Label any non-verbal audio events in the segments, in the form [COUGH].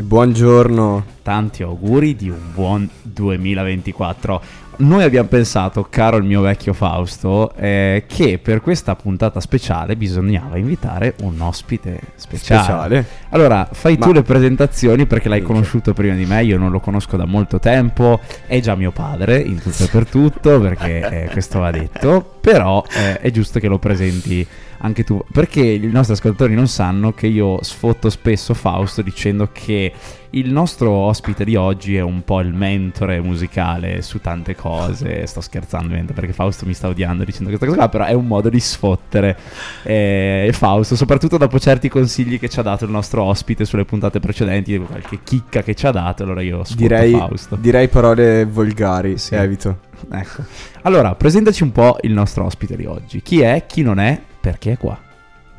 Buongiorno. Tanti auguri di un buon 2024. Noi abbiamo pensato, caro il mio vecchio Fausto, eh, che per questa puntata speciale bisognava invitare un ospite speciale. Speciale. Allora, fai Ma- tu le presentazioni perché l'hai conosciuto prima di me, io non lo conosco da molto tempo, è già mio padre in tutto e per tutto, perché eh, questo va detto, però eh, è giusto che lo presenti anche tu, perché i nostri ascoltatori non sanno che io sfotto spesso Fausto dicendo che il nostro ospite di oggi è un po' il mentore musicale su tante cose, [LAUGHS] sto scherzando perché Fausto mi sta odiando dicendo questa cosa qua, però è un modo di sfottere eh, Fausto, soprattutto dopo certi consigli che ci ha dato il nostro ospite sulle puntate precedenti, qualche chicca che ci ha dato, allora io sfotto Direi, Fausto. direi parole volgari, Sì. evito. [LAUGHS] Ecco. Allora, presentaci un po' il nostro ospite di oggi. Chi è, chi non è, perché è qua?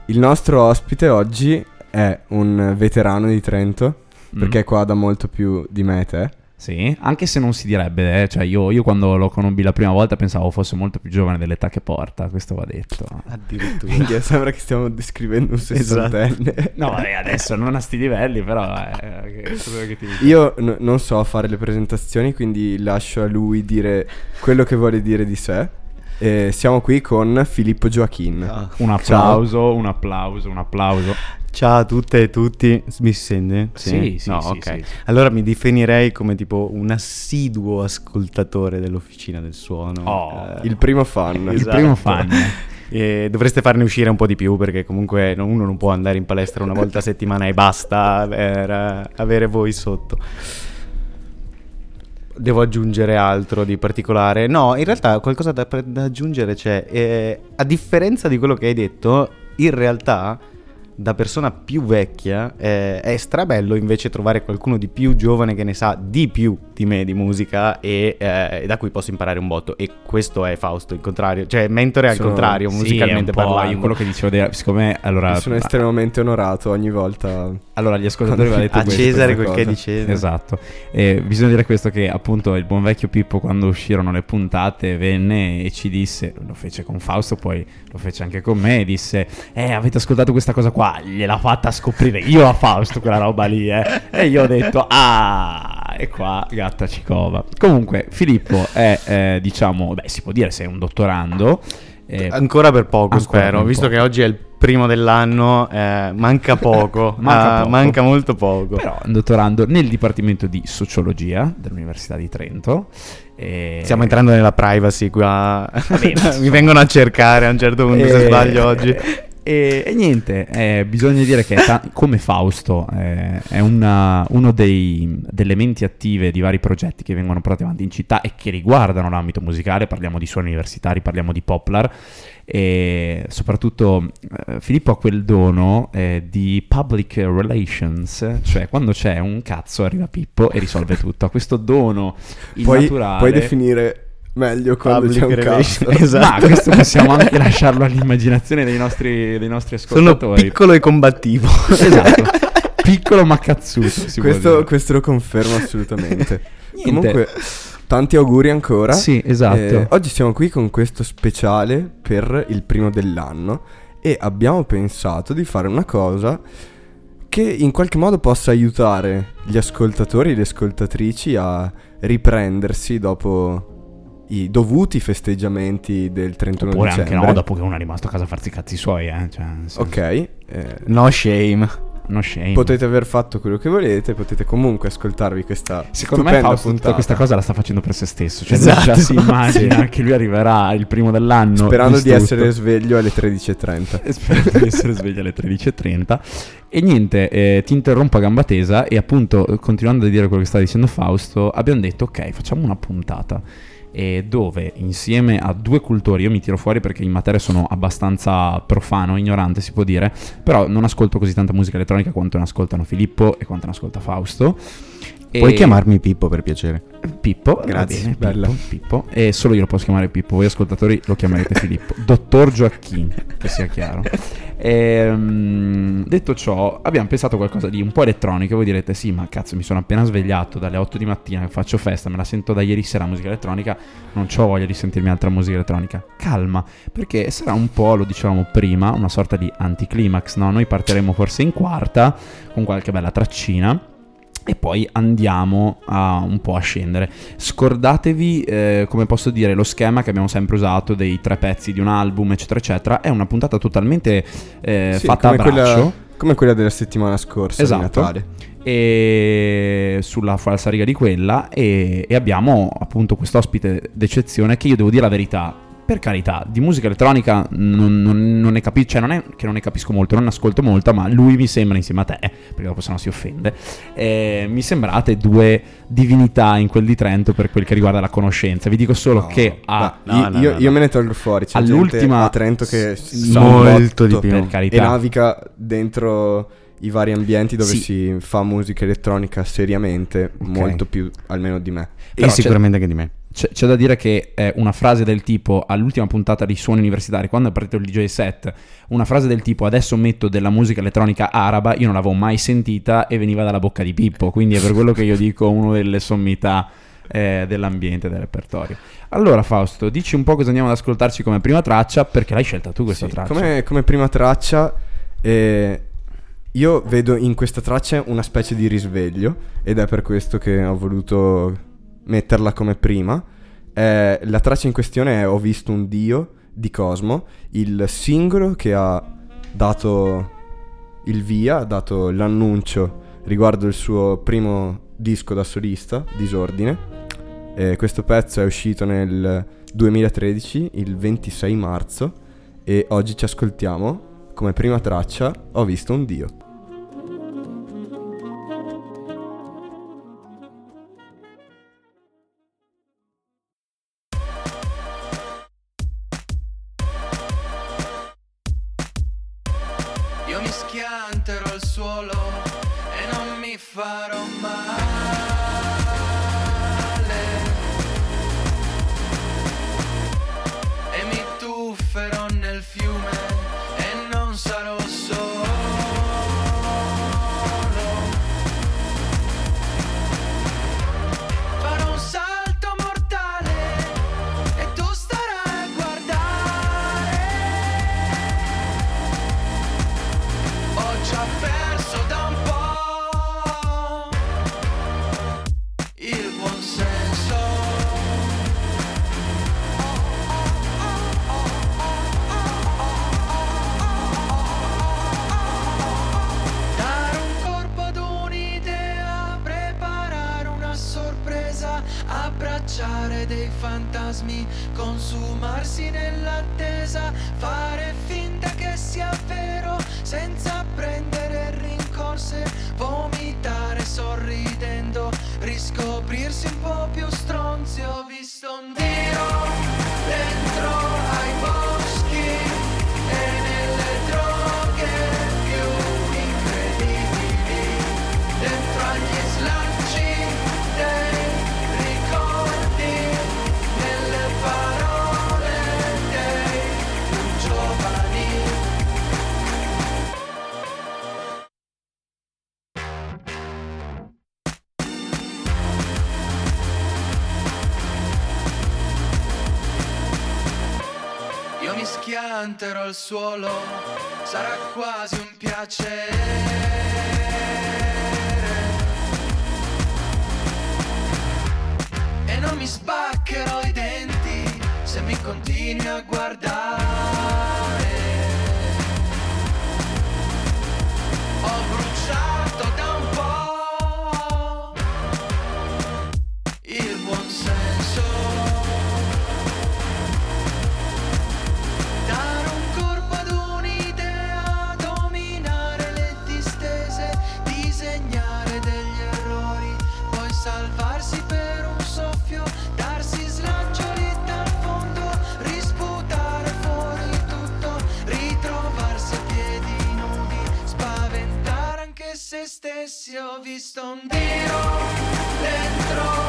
Il nostro ospite oggi è un veterano di Trento. Perché è qua da molto più di me e te. Sì, anche se non si direbbe, eh, cioè io, io quando lo conobbi la prima volta pensavo fosse molto più giovane dell'età che porta, questo va detto. Addirittura. Quindi sembra che stiamo descrivendo un sessantenne. No, vabbè, adesso non a sti livelli, però eh, che, che? Io n- non so fare le presentazioni, quindi lascio a lui dire quello che vuole dire di sé. E siamo qui con Filippo Gioachin. Ah. Un applauso, un applauso, un applauso. Ciao a tutte e tutti, mi si sente? Sì, sì, no, sì, ok. sì, sì. Allora mi definirei come tipo un assiduo ascoltatore dell'Officina del Suono. Oh, Eh, Il primo fan. Il Esatto. primo fan. e dovreste farne uscire un po' di più perché comunque no- uno non può andare in palestra una volta a settimana e basta per eh, avere voi sotto. Devo aggiungere altro di particolare? No, in realtà qualcosa da, da aggiungere c'è. Eh, a differenza di quello che hai detto, in realtà da persona più vecchia eh, è strabello invece trovare qualcuno di più giovane che ne sa di più di me di musica e eh, da cui posso imparare un botto. E questo è Fausto, il contrario. Cioè, mentore al Sono- contrario, Sì, musicalmente è un po' parlando. io quello che dicevo, de- siccome me, allora, Sono estremamente onorato ogni volta. allora gli ascoltatori avevano detto a questo. Cesare quel che è cosa. di Cesare. Esatto, e bisogna dire questo che appunto il buon vecchio Pippo quando uscirono le puntate venne e ci disse, lo fece con Fausto, poi lo fece anche con me e disse, eh avete ascoltato questa cosa qua, gliel'ha fatta scoprire io a Fausto quella roba lì, eh. E io ho detto, ah, e qua gatta ci cova. Comunque Filippo è, eh, diciamo, beh si può dire sei un dottorando. eh, Ancora per poco, Ancora spero. per Visto poco. che oggi è il primo dell'anno, eh, manca [LAUGHS] poco. Manca Ah, poco. manca molto poco. Però un dottorando nel Dipartimento di Sociologia dell'Università di Trento. e- Stiamo entrando nella privacy qua. Vabbè, [LAUGHS] Mi vengono a cercare a un certo punto se E- sbaglio oggi. E, e niente, eh, bisogna dire che ta- come Fausto eh, è una- uno dei, delle menti attive di vari progetti che vengono portati avanti in città e che riguardano l'ambito musicale, parliamo di suoni universitari, parliamo di Poplar. E soprattutto eh, Filippo ha quel dono eh, di public relations, cioè quando c'è un cazzo arriva Pippo e risolve tutto, ha questo dono Puoi, innaturale. puoi definire meglio quando Public c'è un relation-. [LAUGHS] Esatto. Ma questo possiamo anche lasciarlo all'immaginazione dei nostri, dei nostri Sono ascoltatori. piccolo e combattivo. Esatto. [LAUGHS] Piccolo ma cazzuto. si può Questo, dire. questo lo confermo assolutamente. [LAUGHS] Comunque, tanti auguri ancora. Sì, esatto. Eh, oggi siamo qui con questo speciale per il primo dell'anno e abbiamo pensato di fare una cosa che in qualche modo possa aiutare gli ascoltatori e le ascoltatrici a riprendersi dopo i dovuti festeggiamenti del 31 Oppure dicembre. anche no, dopo che uno è rimasto a casa a farsi i cazzi suoi, eh. Cioè, senso, Ok, eh, No shame. No shame. potete aver fatto quello che volete, potete comunque ascoltarvi questa Secondo me Fausto tutta puntata. questa cosa la sta facendo per se stesso. Cioè, Esatto. già si [LAUGHS] immagina Sì. che lui arriverà il primo dell'anno. Sperando di essere sveglio alle 13.30. E [LAUGHS] Spero di essere sveglio alle 13.30. E niente, eh, ti interrompo a gamba tesa e appunto, eh, continuando a dire quello che sta dicendo Fausto, abbiamo detto ok, facciamo una puntata e dove insieme a due cultori, io mi tiro fuori perché in materia sono abbastanza profano, ignorante si può dire, però non ascolto così tanta musica elettronica quanto ne ascoltano Filippo e quanto ne ascolta Fausto. Puoi chiamarmi Pippo per piacere. Pippo, Grazie, bene, bella. Pippo, Pippo. E solo io lo posso chiamare Pippo, voi ascoltatori lo chiamerete [LAUGHS] Filippo. Dottor Gioacchini, che sia chiaro. Ehm, detto ciò, abbiamo pensato a qualcosa di un po' elettronico. Voi direte: Sì, ma cazzo, mi sono appena svegliato dalle 8 di mattina, faccio festa, me la sento da ieri sera musica elettronica. Non ho voglia di sentirmi altra musica elettronica. Calma, perché sarà un po', lo dicevamo prima, una sorta di anticlimax. No? Noi partiremo forse in quarta con qualche bella traccina. E poi andiamo a un po' a scendere. Scordatevi, eh, come posso dire, lo schema che abbiamo sempre usato dei tre pezzi di un album, eccetera, eccetera. È una puntata totalmente eh, Sì, fatta a come braccio. quella, come quella della settimana scorsa Esatto. E sulla falsariga di quella. E, e abbiamo appunto quest'ospite d'eccezione che io devo dire la verità. Per carità, di musica elettronica non, non- non ne capisco, cioè non è che non ne capisco molto, non ascolto molto, ma lui mi sembra insieme a te, perché dopo sennò si offende, eh, mi sembrate due divinità in quel di Trento per quel che riguarda la conoscenza. Vi dico solo No, che a, no, io, no, io- io me ne tolgo fuori. C'è All'ultima- a Trento che un molto di più. per e carità. naviga dentro i vari ambienti dove Sì. si fa musica elettronica seriamente, Ok. molto più almeno di me. Però e sicuramente anche di me. C'è, c'è da dire che è una frase del tipo all'ultima puntata di Suoni Universitari, quando è partito il DJ set, una frase del tipo adesso metto della musica elettronica araba, io non l'avevo mai sentita e veniva dalla bocca di Pippo, quindi è per quello che io dico una delle sommità eh, dell'ambiente del repertorio. Allora Fausto, dici un po' cosa andiamo ad ascoltarci come prima traccia, perché l'hai scelta tu questa Sì, traccia. Come, come prima traccia, eh, io vedo in questa traccia una specie di risveglio ed è per questo che ho voluto metterla come prima. Eh, la traccia in questione è Ho visto un Dio di Cosmo, il singolo che ha dato il via, ha dato l'annuncio riguardo il suo primo disco da solista, Disordine. Eh, questo pezzo è uscito nel 2013, il 26 marzo, e oggi ci ascoltiamo come prima traccia Ho visto un Dio. Schianterò al suolo, sarà quasi un piacere. E non mi spaccherò i denti se mi continui a guardare. Se. Ho visto un Dio dentro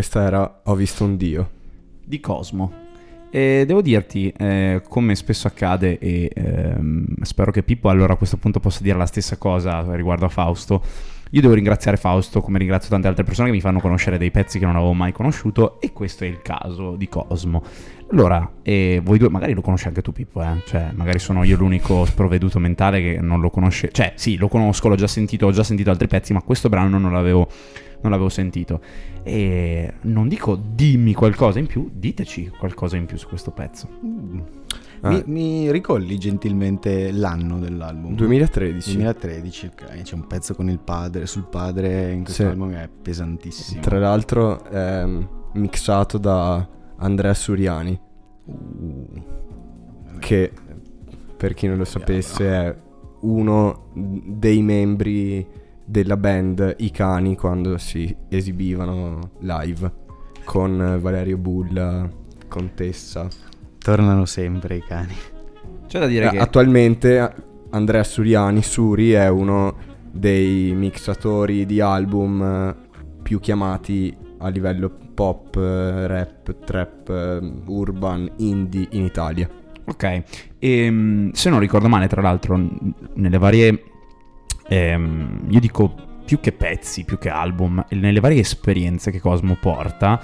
questa era Ho visto un dio. di Cosmo. E devo dirti, eh, come spesso accade, e ehm, spero che Pippo allora a questo punto possa dire la stessa cosa riguardo a Fausto. Io devo ringraziare Fausto, come ringrazio tante altre persone che mi fanno conoscere dei pezzi che non avevo mai conosciuto, e questo è il caso di Cosmo. Allora, eh, voi due, magari lo conosci anche tu, Pippo, eh? Cioè, magari sono io l'unico sprovveduto mentale che non lo conosce. Cioè, sì, lo conosco, l'ho già sentito, ho già sentito altri pezzi, ma questo brano non l'avevo, non l'avevo sentito. E non dico dimmi qualcosa in più, diteci qualcosa in più su questo pezzo. Ah. Mi, mi ricolli gentilmente l'anno dell'album? 2013. 2013, ok. C'è un pezzo con il padre, sul padre in questo Sì. album è pesantissimo. Tra l'altro ehm, mixato da Andrea Suriani, Uh, che per chi non lo sapesse è uno dei membri della band I Cani quando si esibivano live con Valerio Bulla, Contessa. Tornano sempre i cani. C'è da dire Eh, che Attualmente Andrea Suriani, Suri, è uno dei mixatori di album eh, più chiamati a livello pop, eh, rap, trap, eh, urban, indie in Italia. Ok, Ehm, se non ricordo male, tra l'altro, nelle varie... ehm, io dico più che pezzi, più che album, nelle varie esperienze che Cosmo porta,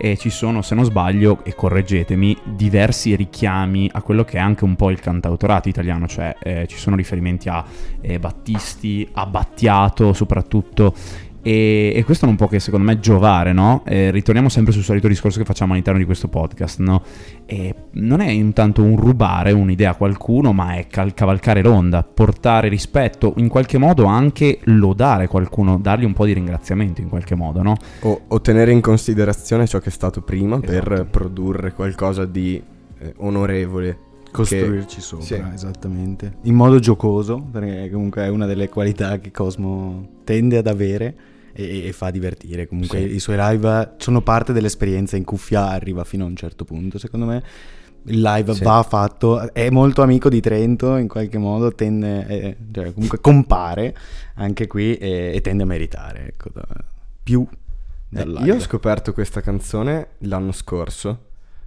eh, ci sono, se non sbaglio, e correggetemi, diversi richiami a quello che è anche un po' il cantautorato italiano, cioè eh, ci sono riferimenti a eh, Battisti, a Battiato soprattutto, e, e questo non può che secondo me giovare, no? Eh, ritorniamo sempre sul solito discorso che facciamo all'interno di questo podcast, no? E non è intanto un rubare un'idea a qualcuno, ma è cal- cavalcare l'onda, portare rispetto, in qualche modo anche lodare qualcuno, dargli un po' di ringraziamento in qualche modo, no? O, o tenere in considerazione ciò che è stato prima per Esatto. produrre qualcosa di eh, onorevole. Costruirci sopra, sì. esattamente. In modo giocoso, perché comunque è una delle qualità che Cosmo tende ad avere e, e fa divertire. Comunque Sì. i suoi live sono parte dell'esperienza in cuffia, arriva fino a un certo punto, secondo me. Il live Sì. va fatto, è molto amico di Trento in qualche modo, tende, eh, cioè comunque compare anche qui e, e tende a meritare ecco, da- più Eh, dal live. io ho scoperto questa canzone l'anno scorso,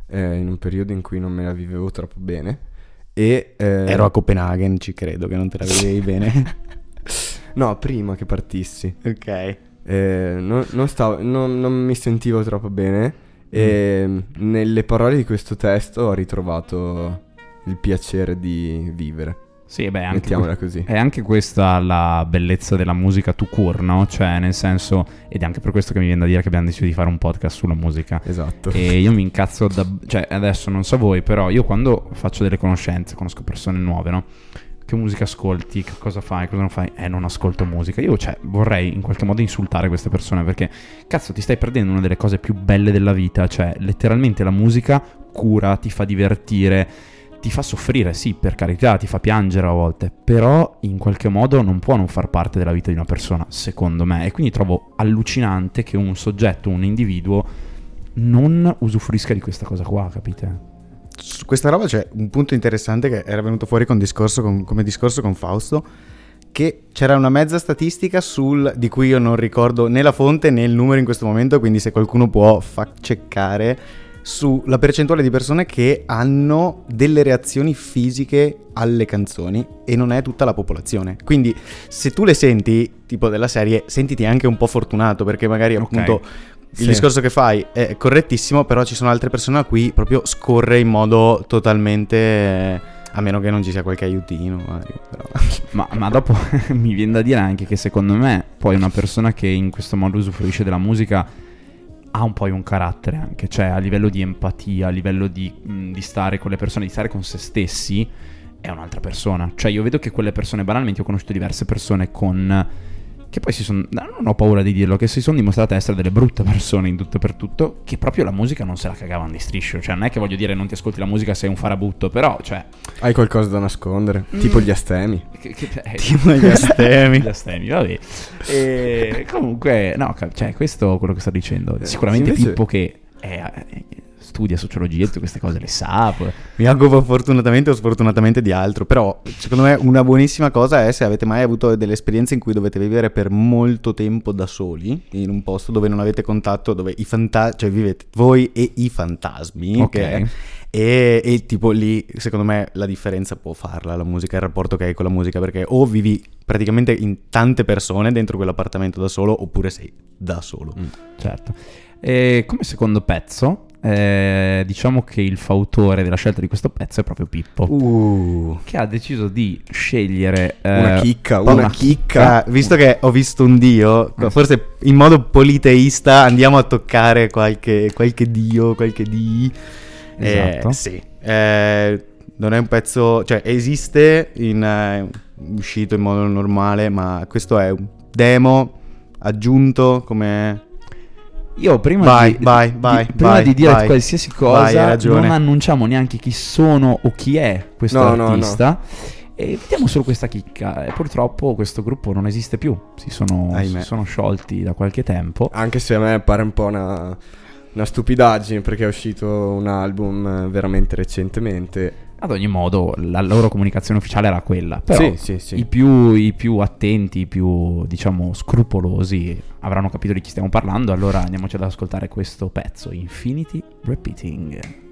eh, in un periodo in cui non me la vivevo troppo bene. E, eh, Ero a Copenaghen, ci credo che non te la vedevi bene. [LAUGHS] No, prima che partissi. ok. Eh, non, non stavo- non- non mi sentivo troppo bene. E Mm. nelle parole di questo testo ho ritrovato il piacere di vivere. Sì, beh, anche Mettiamola così. È anche questa la bellezza della musica to cure, no? Cioè, nel senso, ed è anche per questo che mi viene da dire che abbiamo deciso di fare un podcast sulla musica. Esatto. E io mi incazzo da... Cioè, adesso non so voi, però io quando faccio delle conoscenze, conosco persone nuove, no? Che musica ascolti, che cosa fai, cosa non fai? Eh, non ascolto musica. Io, cioè, vorrei in qualche modo insultare queste persone perché, cazzo, ti stai perdendo una delle cose più belle della vita. Cioè, letteralmente la musica cura, ti fa divertire, ti fa soffrire, sì, per carità, ti fa piangere a volte, però in qualche modo non può non far parte della vita di una persona, secondo me. E quindi trovo allucinante che un soggetto, un individuo non usufruisca di questa cosa qua, capite? Su questa roba c'è un punto interessante che era venuto fuori con discorso con- come discorso con Fausto, che c'era una mezza statistica sul, di cui io non ricordo né la fonte né il numero in questo momento, quindi se qualcuno può fact checkare, sulla percentuale di persone che hanno delle reazioni fisiche alle canzoni e non è tutta la popolazione. Quindi se tu le senti, tipo della serie, sentiti anche un po' fortunato perché magari Ok. appunto il Sì. discorso che fai è correttissimo, però ci sono altre persone a cui proprio scorre in modo totalmente... A meno che non ci sia qualche aiutino, Mario, però. [LAUGHS] Ma, ma dopo [LAUGHS] mi viene da dire anche che secondo me poi una persona che in questo modo usufruisce della musica ha un po' un carattere anche, cioè a livello di empatia, a livello di, mh, di stare con le persone, di stare con se stessi, è un'altra persona. Cioè io vedo che quelle persone, banalmente ho conosciuto diverse persone con... che poi si sono... non ho paura di dirlo, che si sono dimostrate essere delle brutte persone in tutto e per tutto, che proprio la musica non se la cagavano di striscio. Cioè non è che voglio dire non ti ascolti la musica sei un farabutto, però cioè... Hai qualcosa da nascondere? Tipo gli astemi. [LAUGHS] Che, che, eh, Tipo gli astemi. [LAUGHS] gli astemi, vabbè. E comunque, no, cioè, questo è quello che sto dicendo. Sicuramente invece- Pippo che è- eh, studia sociologia tutte queste cose le sa. Mi auguro fortunatamente o sfortunatamente di altro, però secondo me una buonissima cosa è se avete mai avuto delle esperienze in cui dovete vivere per molto tempo da soli, in un posto dove non avete contatto, dove i fantasmi, cioè vivete voi e i fantasmi, Ok. che- e, e tipo lì secondo me la differenza può farla la musica, il rapporto che hai con la musica, perché o vivi praticamente in tante persone dentro quell'appartamento da solo, oppure sei da solo. Certo. E come secondo pezzo, eh, diciamo che il fautore della scelta di questo pezzo è proprio Pippo. Uh. Che ha deciso di scegliere eh, Una chicca, una una chicca. Ah, visto che ho visto un dio, forse in modo politeista andiamo a toccare qualche, qualche dio, qualche di. Esatto. sì. Eh, non è un pezzo, cioè esiste in, eh, uscito in modo normale, ma questo è un demo aggiunto come... Io prima Vai, di, vai, di- vai, prima vai, di dire qualsiasi cosa, non annunciamo neanche chi sono o chi è questo No, no, no. artista. E vediamo solo questa chicca. E purtroppo questo gruppo non esiste più. Si sono, si sono sciolti da qualche tempo. Anche se a me pare un po' una, una stupidaggine perché è uscito un album eh, veramente recentemente. Ad ogni modo, la loro comunicazione ufficiale era quella. Però Sì, sì, sì. I, più, i più attenti, i più diciamo scrupolosi avranno capito di chi stiamo parlando. Allora andiamoci ad ascoltare questo pezzo: Infinity Repeating.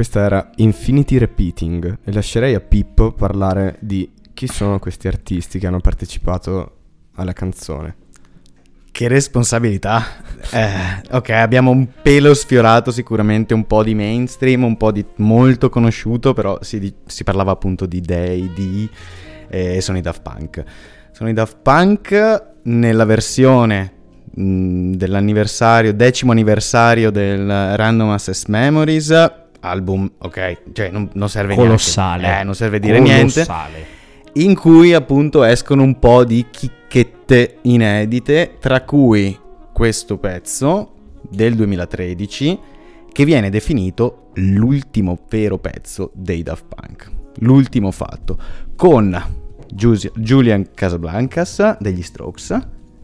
Questa era Infinity Repeating e lascerei a Pippo parlare di chi sono questi artisti che hanno partecipato alla canzone. Che responsabilità. Eh, ok, abbiamo un pelo sfiorato sicuramente un po' di mainstream, un po' di molto conosciuto, però si, si parlava appunto di Day, di... e sono i Daft Punk. Sono i Daft Punk nella versione mh, dell'anniversario, decimo anniversario del Random Access Memories, album, ok, cioè non, non serve Colossale. niente. Eh, non serve dire niente Colossale. in cui appunto escono un po' di chicchette inedite, tra cui questo pezzo del 2013 che viene definito l'ultimo vero pezzo dei Daft Punk, l'ultimo fatto, con Gius- Julian Casablancas degli Strokes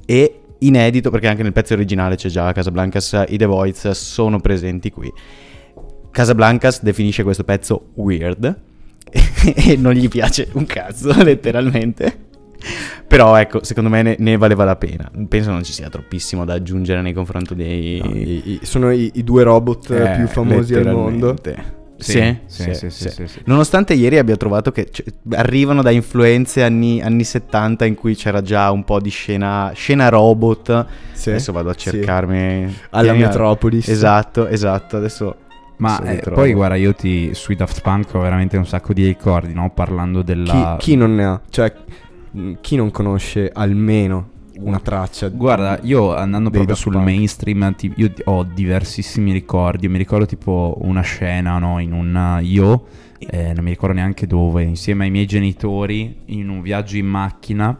e inedito perché anche nel pezzo originale c'è già Casablancas, i The Voids sono presenti qui. Casablancas definisce questo pezzo weird [LAUGHS] e non gli piace un cazzo, [LAUGHS] letteralmente. Però ecco, secondo me ne, ne valeva la pena. Penso non ci sia troppissimo da aggiungere nei confronti dei... No, i- i- sono i, i due robot Eh, più famosi al mondo. Sì, Sì, sì, sì, sì, sì. Nonostante ieri abbia trovato che c- arrivano da influenze anni, anni 70 in cui c'era già un po' di scena, scena robot. Adesso vado a cercarmi... Alla Metropolis. Esatto, esatto. Adesso... Ma eh, poi guarda, io ti sui Daft Punk ho veramente un sacco di ricordi, no? Parlando Chi, della... chi non ne ha? Cioè, chi non conosce almeno una traccia? Guarda, io andando proprio Daft sul Punk? mainstream, ti- io ho diversissimi ricordi. Io mi ricordo tipo una scena, no? In un... Io, eh, non mi ricordo neanche dove, insieme ai miei genitori, in un viaggio in macchina.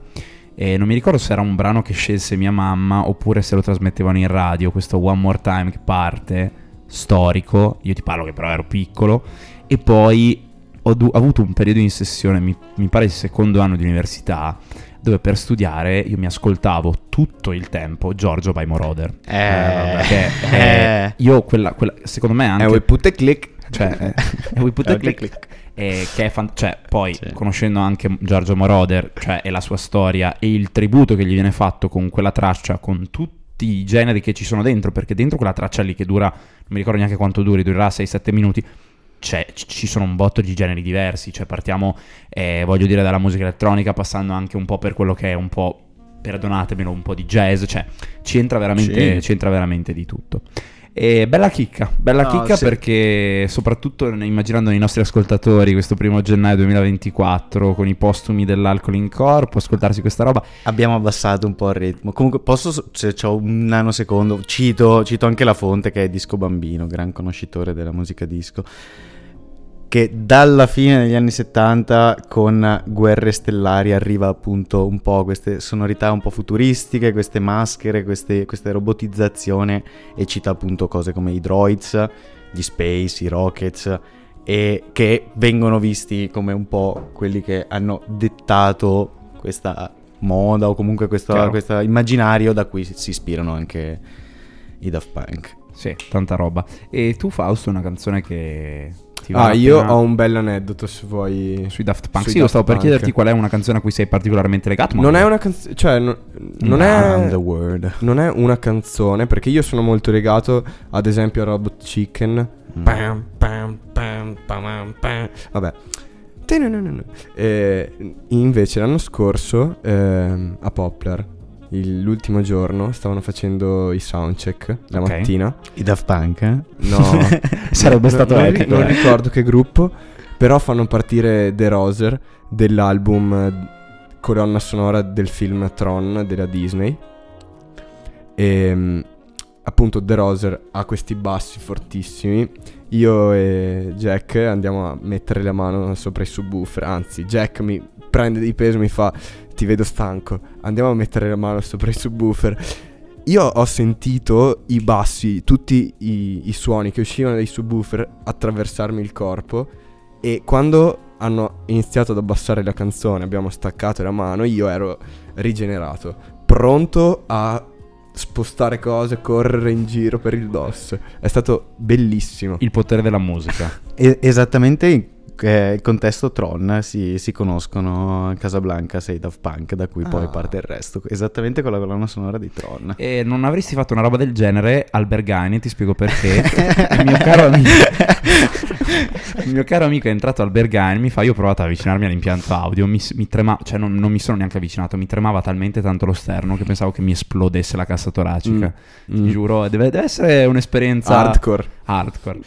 E non mi ricordo se era un brano che scelse mia mamma oppure se lo trasmettevano in radio, questo One More Time che parte, storico. Io ti parlo che però ero piccolo. E poi ho du- avuto un periodo in sessione, mi, mi pare il secondo anno di università, dove per studiare io mi ascoltavo tutto il tempo Giorgio by Moroder. Eh, Perché eh. eh, io quella, quella- secondo me anche... Eh, we put a click. cioè, [LAUGHS] eh, e we put a Eh, click. click. Eh, che è fan- cioè, poi Sì. conoscendo anche Giorgio Moroder, cioè, e la sua storia e il tributo che gli viene fatto con quella traccia, con tutti i generi che ci sono dentro, perché dentro quella traccia lì che dura, non mi ricordo neanche quanto duri, durerà 6-7 minuti, c'è- c- ci sono un botto di generi diversi, cioè partiamo, eh, voglio dire, dalla musica elettronica, passando anche un po' per quello che è un po', perdonatemelo, un po' di jazz, cioè ci entra veramente, Sì. ci entra veramente di tutto. E bella chicca, bella No, chicca sì. perché soprattutto immaginando i nostri ascoltatori questo primo gennaio 2024 con i postumi dell'alcol in corpo, ascoltarsi questa roba, Abbiamo abbassato un po' il ritmo. Comunque, posso, se ho un nanosecondo, cito, cito anche la fonte che è Disco Bambino, gran conoscitore della musica disco. Che dalla fine degli anni 70 con Guerre Stellari arriva appunto un po' queste sonorità un po' futuristiche, queste maschere, queste, queste robotizzazione e cita appunto cose come i droids, gli space, i rockets e che vengono visti come un po' quelli che hanno dettato questa moda o comunque questo, questo immaginario da cui si, ispirano anche i Daft Punk. sì, tanta roba. E tu Fausto una canzone che Ah, io appena- ho un bel aneddoto se vuoi. sui Daft Punk. sui sì, io Daft stavo per Punk. chiederti qual è una canzone a cui sei particolarmente legato, ma Non è una canzone. Cioè, no- non Around è. the world. Non è una canzone, perché io sono molto legato, ad esempio, a Robot Chicken. Mm. Pam, pam, pam, pam, pam. Vabbè. Tenenenene. E invece l'anno scorso ehm, a Poplar, il- l'ultimo giorno, stavano facendo i soundcheck la Ok. mattina. I Daft Punk? eh? No, [LAUGHS] Sarebbe stato non, epico, non eh. ricordo che gruppo, però fanno partire The Roser dell'album eh, colonna sonora del film Tron della Disney. E mm, appunto The Roser ha questi bassi fortissimi. Io e Jack andiamo a mettere la mano sopra i subwoofer, anzi Jack mi prende di peso e mi fa ti vedo stanco, andiamo a mettere la mano sopra i subwoofer. Io ho sentito i bassi, tutti i, i suoni che uscivano dai subwoofer attraversarmi il corpo e quando hanno iniziato ad abbassare la canzone, abbiamo staccato la mano, io ero rigenerato, pronto a spostare cose, correre in giro per il DOS. È stato bellissimo. Il potere della musica. [LAUGHS] Esattamente eh, il contesto Tron si, si conoscono Casablanca e i Daft Punk, da cui poi Ah. parte il resto. Esattamente con la colonna sonora di Tron. E non avresti fatto una roba del genere Albergani, ti spiego perché. il mio caro amico [LAUGHS] Il mio caro amico è entrato al Berghain, mi fa, io ho provato ad avvicinarmi all'impianto audio, mi, mi trema, cioè non, non mi sono neanche avvicinato, mi tremava talmente tanto lo sterno che pensavo che mi esplodesse la cassa toracica. Mm. Ti Mm. giuro, deve, deve essere un'esperienza Hardcore. hardcore.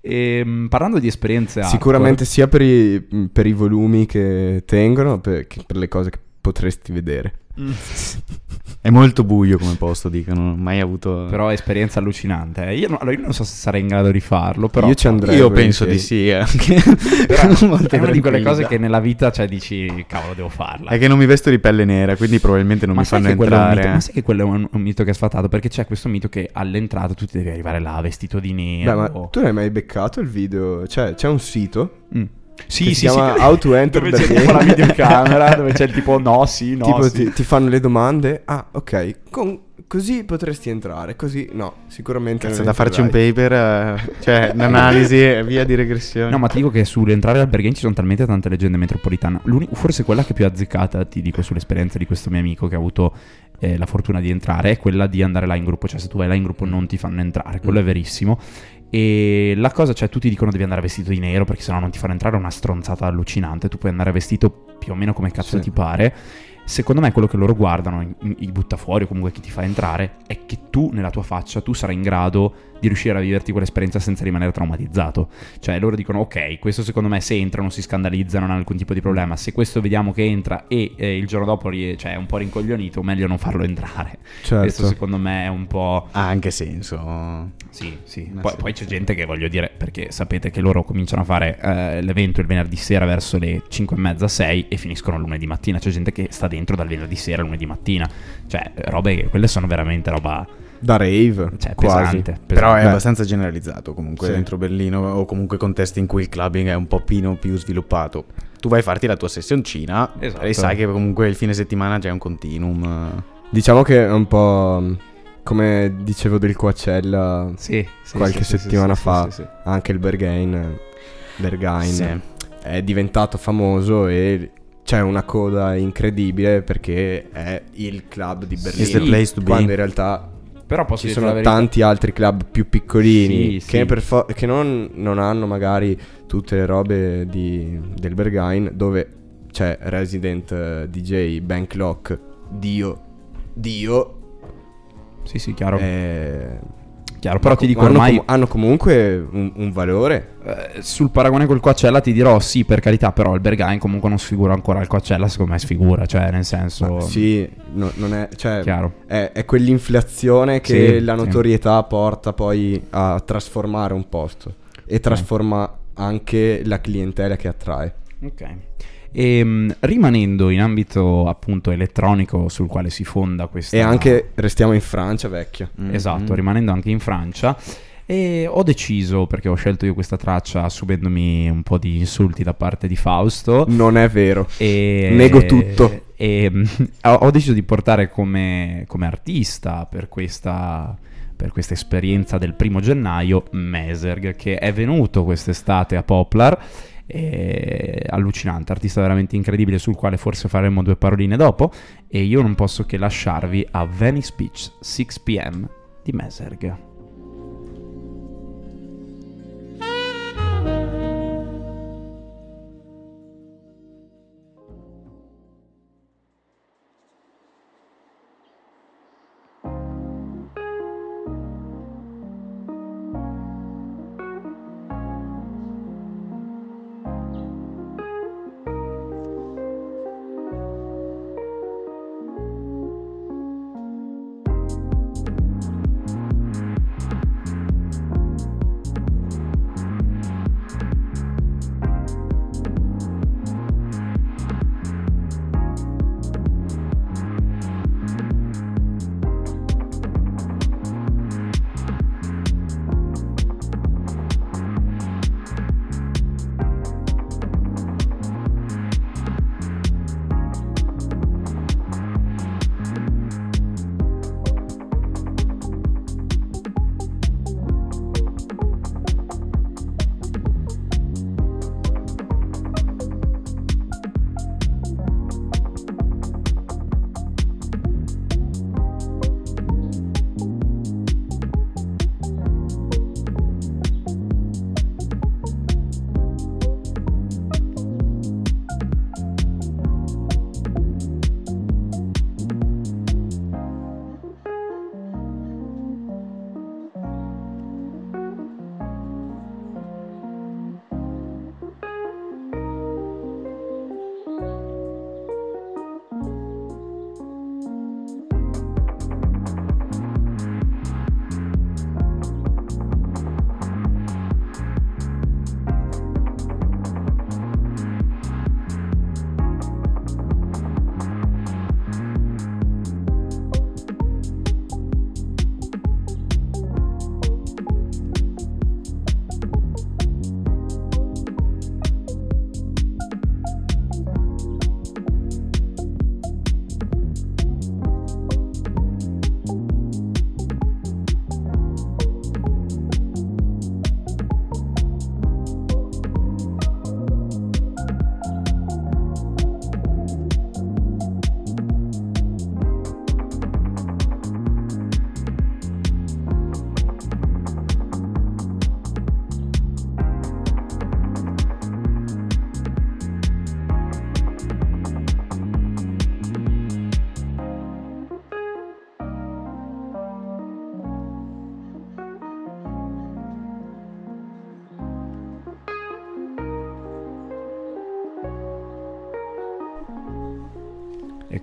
E, parlando di esperienze hardcore, Sicuramente sia per i, per i volumi che tengono per, che per le cose che potresti vedere. [LAUGHS] È molto buio come posto, dicono. Non ho mai avuto. però è esperienza allucinante. eh. Io, no- allora, io non so se sarei in grado di farlo, però Io ci andrei. Io penso di sì. eh. Però [LAUGHS] Molto è una di quelle cose che nella vita cioè dici cavolo devo farla. È che non mi vesto di pelle nera, quindi probabilmente non ma, mi sai fanno che quello è un entrare. mito, ma sai che quello è un, un mito che è sfatato? Perché c'è questo mito che all'entrata tu ti devi arrivare là vestito di Beh, nero. ma tu non hai mai beccato il video? Cioè, c'è un sito Mm. Che Sì, si sì, chiama sì. How to [LAUGHS] Enter dove c'è Berlin. tipo la videocamera, [LAUGHS] dove c'è il tipo no, sì, no, tipo sì. ti, ti fanno le domande. Ah, ok. con- così potresti entrare. Così no, sicuramente Cazzo, da farci un paper, eh, cioè [LAUGHS] un'analisi e via di regressione. No, ma ti dico che sull'entrare al Berghain ci sono talmente tante leggende metropolitane. L'uni- forse quella che è più azzeccata, ti dico, sull'esperienza di questo mio amico che ha avuto eh, la fortuna di entrare, è quella di andare là in gruppo. Cioè, se tu vai là in gruppo non ti fanno entrare, quello è verissimo. E la cosa, cioè, tutti dicono devi andare vestito di nero perché sennò non ti fanno entrare, una stronzata allucinante. Tu puoi andare vestito più o meno come cazzo Sì. ti pare. Secondo me quello che loro guardano, i- i i buttafuori o comunque chi ti fa entrare, è che tu nella tua faccia, tu sarai in grado di riuscire a viverti quell'esperienza senza rimanere traumatizzato. Cioè loro dicono ok, questo secondo me se entra non si scandalizza, non ha alcun tipo di problema. Se questo vediamo che entra e eh, il giorno dopo rie- cioè, è un po' rincoglionito, meglio non farlo entrare. Certo. Questo secondo me è un po'... Ha anche senso. Sì, sì. Poi, poi c'è gente che voglio dire, perché sapete che loro cominciano a fare eh, l'evento il venerdì sera verso le 5 e mezza, 6 e finiscono lunedì mattina. C'è gente che sta dentro dal venerdì sera al lunedì mattina. Cioè, robe che quelle sono veramente roba Da rave. cioè, quasi. pesante. Però è Beh. abbastanza generalizzato comunque Sì. dentro Berlino o comunque contesti in cui il clubbing è un po' pino più sviluppato. Tu vai a farti la tua sessioncina Esatto. e sai che comunque il fine settimana c'è un continuum. Diciamo che è un po' come dicevo del Coachella Sì, sì, qualche settimana sì, fa, sì, sì. anche il Berghain, Berghain Sì. è diventato famoso e c'è una coda incredibile perché è il club di Berlino. It's the place to be. Quando in realtà Però posso ci sono tanti altri club più piccolini Sì, che, sì. per fo- che non, non hanno magari tutte le robe di- del Berghain dove c'è Resident eh, DJ, Banklock, Dio, Dio. Sì, sì, chiaro. eh, chiaro. Però ti dico hanno, ormai... com- hanno comunque un, un valore. eh, sul paragone col Coachella ti dirò sì, per carità, però il Berghain comunque non sfigura ancora il Coachella, secondo me sfigura, cioè nel senso... Ma sì, no- non è, cioè, Chiaro. è, è quell'inflazione che Sì, la sì. notorietà porta poi a trasformare un posto e trasforma anche la clientela che attrae. Ok. Ehm, rimanendo in ambito appunto elettronico sul quale si fonda questa... E anche restiamo in Francia, vecchio. Mm, Esatto, mm. rimanendo anche in Francia. E ho deciso, perché ho scelto io questa traccia subendomi un po' di insulti da parte di Fausto. Non è vero. E, Nego tutto. E mm, ho, ho deciso di portare come, come artista per questa, per questa esperienza del primo gennaio Meserg, che è venuto quest'estate a Poplar. E- allucinante, artista veramente incredibile sul quale forse faremo due paroline dopo. E io non posso che lasciarvi a Venice Beach 6 pm di Meserg.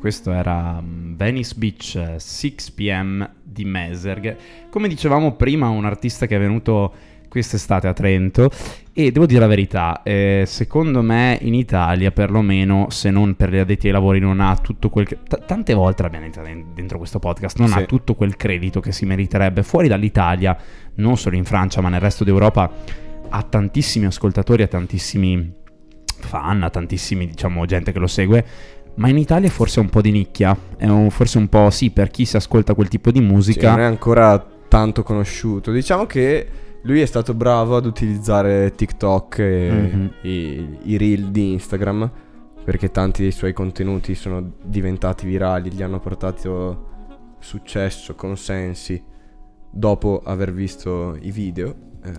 Questo era mm, Venice Beach eh, 6 pm di Meserg. Come dicevamo prima, un artista che è venuto quest'estate a Trento e devo dire la verità, eh, secondo me in Italia perlomeno, se non per gli addetti ai lavori, non ha tutto quel... t- tante volte l'abbiamo detto dentro questo podcast, non Sì. ha tutto quel credito che si meriterebbe. Fuori dall'Italia, non solo in Francia ma nel resto d'Europa, ha tantissimi ascoltatori, ha tantissimi fan, ha tantissimi, diciamo, gente che lo segue. Ma in Italia forse è un po' di nicchia, è un- forse un po' sì per chi si ascolta quel tipo di Sì, musica. non è ancora tanto conosciuto. Diciamo che lui è stato bravo ad utilizzare TikTok e Mhm. i, i reel di Instagram perché tanti dei suoi contenuti sono diventati virali, gli hanno portato successo, consensi dopo aver visto i video. Eh,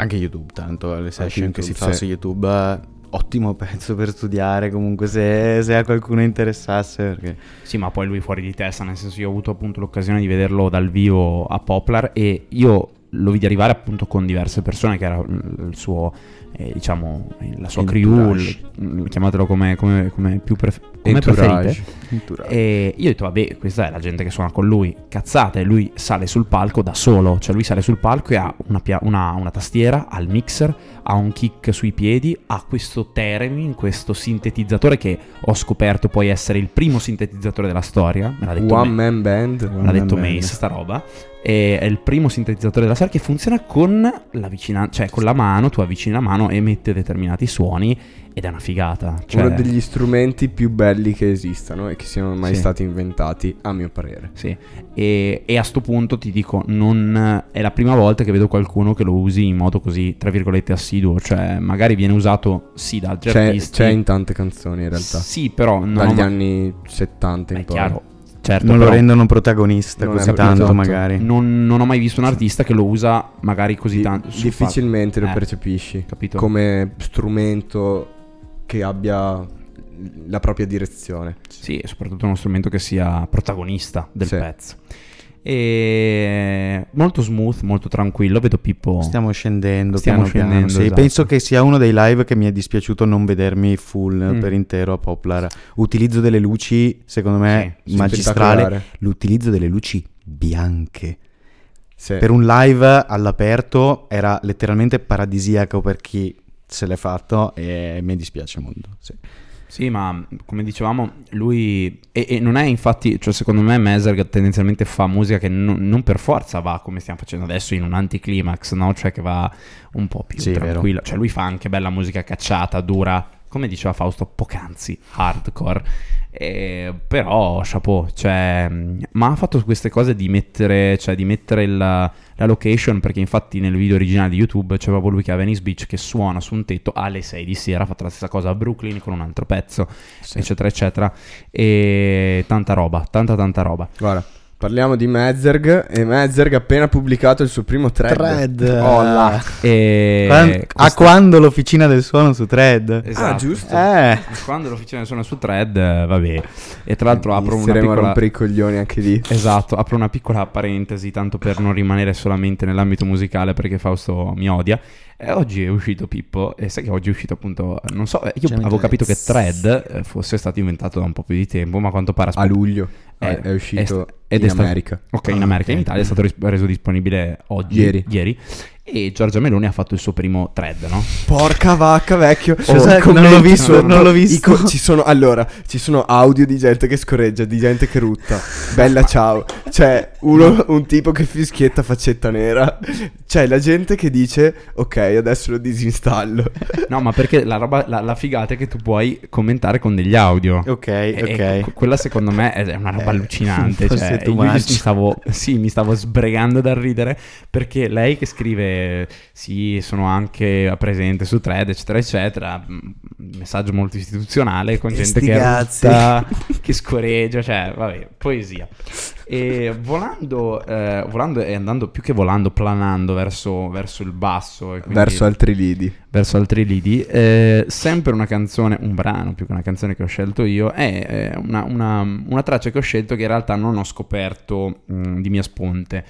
Anche YouTube, tanto le session YouTube, che si fa sì. su YouTube, eh, ottimo pezzo per studiare comunque se, se a qualcuno interessasse perché... Sì, ma poi lui fuori di testa, nel senso io ho avuto appunto l'occasione di vederlo dal vivo a Poplar e io lo vidi arrivare appunto con diverse persone che era il suo, eh, diciamo, la sua crew, Entourage. il- chiamatelo come, come, come più pref- come Entourage. preferite. E io ho detto, vabbè, questa è la gente che suona con lui. Cazzate, lui sale sul palco da solo. Cioè, lui sale sul palco e ha una, pia- una- una tastiera, ha il mixer, ha un kick sui piedi, ha questo Theremin, questo sintetizzatore che ho scoperto poi essere il primo sintetizzatore della storia. Me l'ha detto One me- Man Band. me l'ha detto Band. Mace, sta roba. È il primo sintetizzatore della storia che funziona con la vicinanza, cioè con la mano, tu avvicini la mano e emette determinati suoni ed è una figata. Cioè, Uno degli strumenti più belli che esistano e che siano mai Sì. stati inventati, a mio parere. Sì, e, e a sto punto ti dico, non è la prima volta che vedo qualcuno che lo usi in modo così, tra virgolette, assiduo. Cioè, magari viene usato, sì, da altri C'è, artisti. c'è in tante canzoni in realtà. Sì, però non Dagli ho- anni 70 in È poi. chiaro, certo, non lo rendono protagonista Non così tanto esatto. magari. non, non ho mai visto un artista che lo usa magari così Di- tanto. difficilmente lo Eh, percepisci Capito? come strumento che abbia la propria direzione. Sì, e soprattutto uno strumento che sia protagonista del Sì. pezzo. E molto smooth, molto tranquillo. Vedo Pippo. Stiamo scendendo Stiamo piano piano, scendendo, sì. esatto. Penso che sia uno dei live che mi è dispiaciuto non vedermi full Mm. per intero a Poplar. Utilizzo delle luci, secondo me, Sì, magistrale. L'utilizzo delle luci bianche. Sì. Per un live all'aperto era letteralmente paradisiaco per chi se l'è fatto e mi dispiace molto. sì. Sì, ma come dicevamo, lui. E, e non è infatti. Cioè, secondo me, Meserg tendenzialmente fa musica che non, non per forza va come stiamo facendo adesso in un anticlimax, no? Cioè, che va un po' più Sì, tranquilla. Cioè, lui fa anche bella musica cacciata, dura. Come diceva Fausto, poc'anzi, hardcore. Eh, però, chapeau, cioè, mh, ma ha fatto queste cose di mettere, cioè, di mettere il- la location, perché infatti nel video originale di YouTube c'è proprio lui che è a Venice Beach che suona su un tetto alle 6 di sera, ha fatto la stessa cosa a Brooklyn con un altro pezzo, eccetera, eccetera. E tanta roba, tanta, tanta roba. Guarda, parliamo di Mezzerg e Mezzerg ha appena pubblicato il suo primo thread. Thread. Oh là. E Quan- a quando l'officina del suono su Thread? Esatto. Ah, giusto. Eh, Quando l'officina suona su thread, eh, vabbè. E tra l'altro apro una Inizieremo a piccola... rompere i coglioni anche lì. Esatto, apro una piccola parentesi, tanto per non rimanere solamente nell'ambito musicale perché Fausto mi odia. E oggi è uscito Pippo, e sai che oggi è uscito appunto, non so, eh, io Jamie avevo capito che. Thread eh, fosse stato inventato da un po' più di tempo, ma a quanto pare... A luglio Eh, è, è uscito è- ed in è stato- America. Ok, in America, in. Italia è stato ris- reso disponibile oggi, Ieri. E Giorgia Meloni ha fatto il suo primo thread, no? Porca vacca, vecchio. I commenti non l'ho visto, sono- non l'ho visto. co- ci sono, allora, ci sono audio di gente che scorreggia, di gente che rutta. Bella ciao. C'è uno, un tipo che fischietta faccetta nera. C'è la gente che dice, ok, adesso lo disinstallo. No, ma perché la, roba, la, la figata è che tu puoi commentare con degli audio. ok, E- e ok. que- quella secondo me è una roba Eh, allucinante. Cioè, io mi stavo, sì, mi stavo sbregando dal ridere perché lei che scrive sì, sono anche presente su thread, eccetera, eccetera. mm, Messaggio molto istituzionale con gente che rutta, [LAUGHS] che scoreggia, cioè, vabbè, poesia. E volando, eh, volando e andando più che volando, planando verso, verso il basso, quindi- Verso altri lidi. verso altri lidi. Eh, sempre una canzone, un brano più che una canzone che ho scelto io, è eh, una, una- una traccia che ho scelto che in realtà non ho scoperto mh, di mia sponte.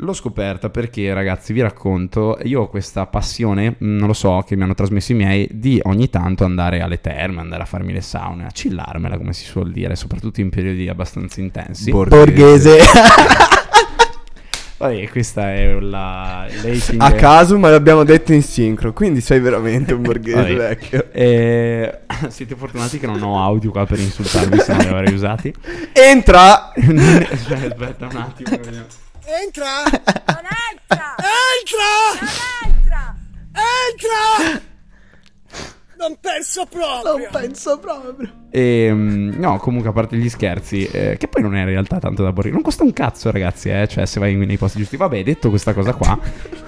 L'ho scoperta perché, ragazzi, vi racconto, io ho questa passione, mh, non lo so, che mi hanno trasmesso i miei, di ogni tanto andare alle terme, andare a farmi le saune, a chillarmela, come si suol dire, soprattutto in periodi abbastanza intensi. Borghese. [LAUGHS] Vabbè, questa è la dating... A caso, ma l'abbiamo detto in sincro, quindi sei veramente un borghese Vabbè. vecchio. Eh, siete fortunati che non ho audio qua per insultarvi, se non li avrei usati. Entra! [LAUGHS] Aspetta un attimo. vediamo. Entra! Non entra! Entra! Non entra! Entra! Non penso proprio! Non penso proprio. E, mm, no, comunque a parte gli scherzi, eh, che poi non è in realtà tanto da borghese. Non costa un cazzo, ragazzi, eh, cioè se vai nei posti giusti. Vabbè, detto questa cosa qua,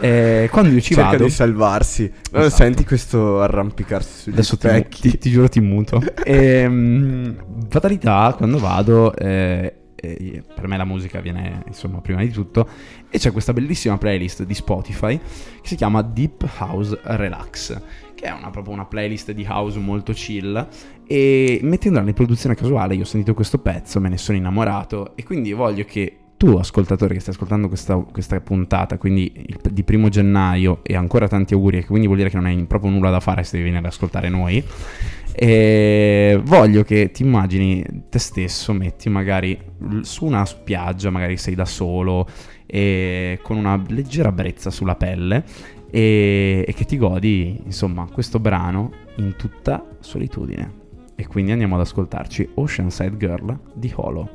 eh, quando io ci Cerca vado... di salvarsi. Esatto. Senti questo arrampicarsi sugli Adesso ti, specchi. ti- ti giuro ti muto. [LAUGHS] Ehm, fatalità, quando vado, eh, eh, per me la musica viene insomma prima di tutto, e c'è questa bellissima playlist di Spotify che si chiama Deep House Relax, che è una, proprio una playlist di house molto chill, e mettendola in produzione casuale io ho sentito questo pezzo, me ne sono innamorato, e quindi voglio che tu, ascoltatore che stai ascoltando questa, questa puntata, quindi il- di primo gennaio, e ancora tanti auguri, e quindi vuol dire che non hai proprio nulla da fare se devi venire ad ascoltare noi. E voglio che ti immagini te stesso, metti magari su una spiaggia, magari sei da solo, e con una leggera brezza sulla pelle, e, e che ti godi, insomma, questo brano in tutta solitudine. E quindi andiamo ad ascoltarci Oceanside Girl di Holo.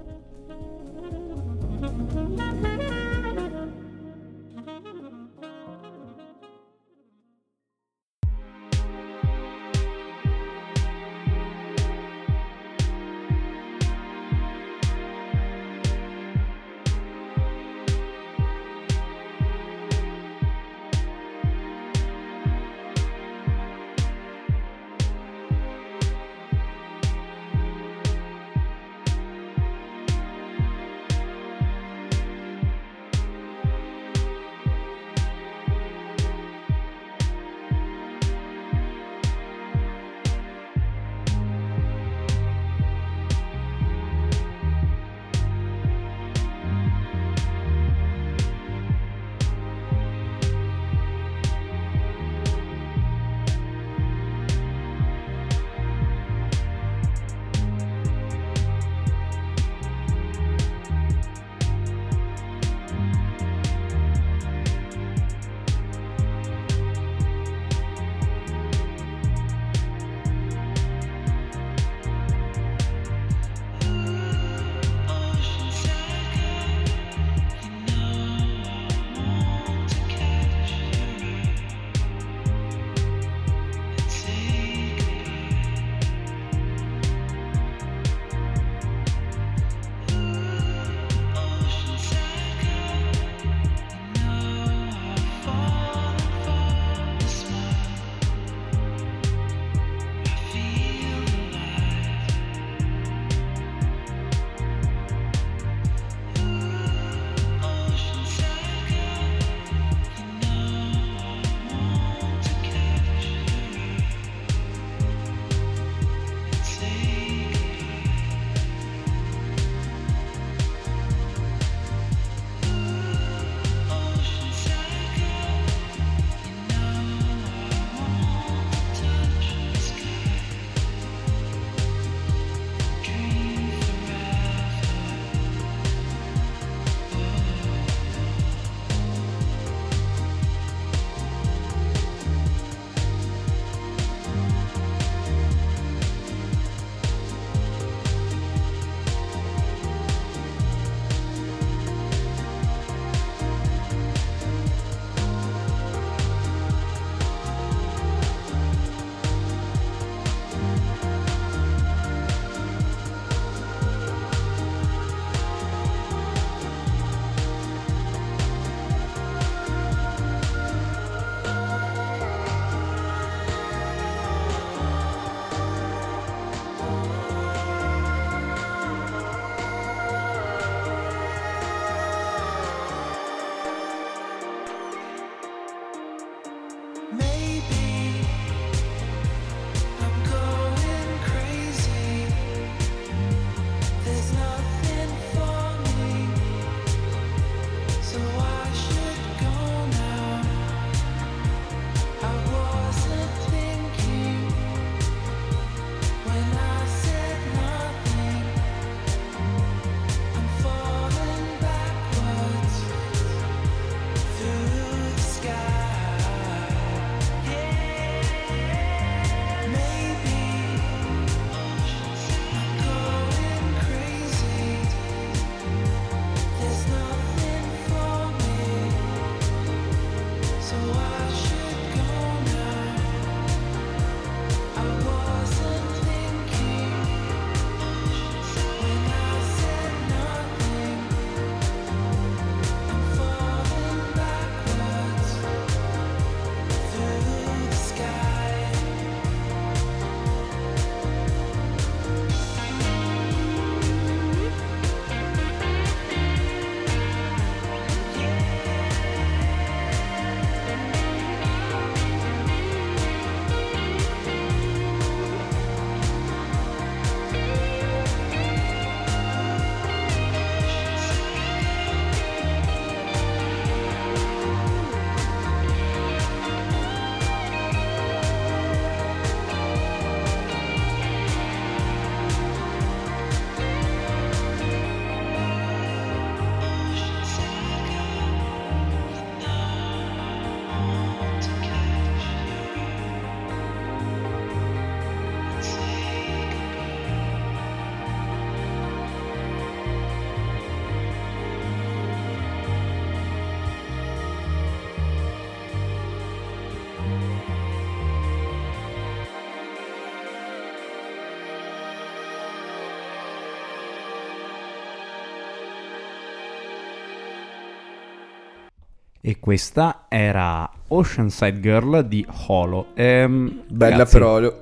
E questa era Oceanside Girl di Holo. Ehm, Bella ragazzi, però, lo-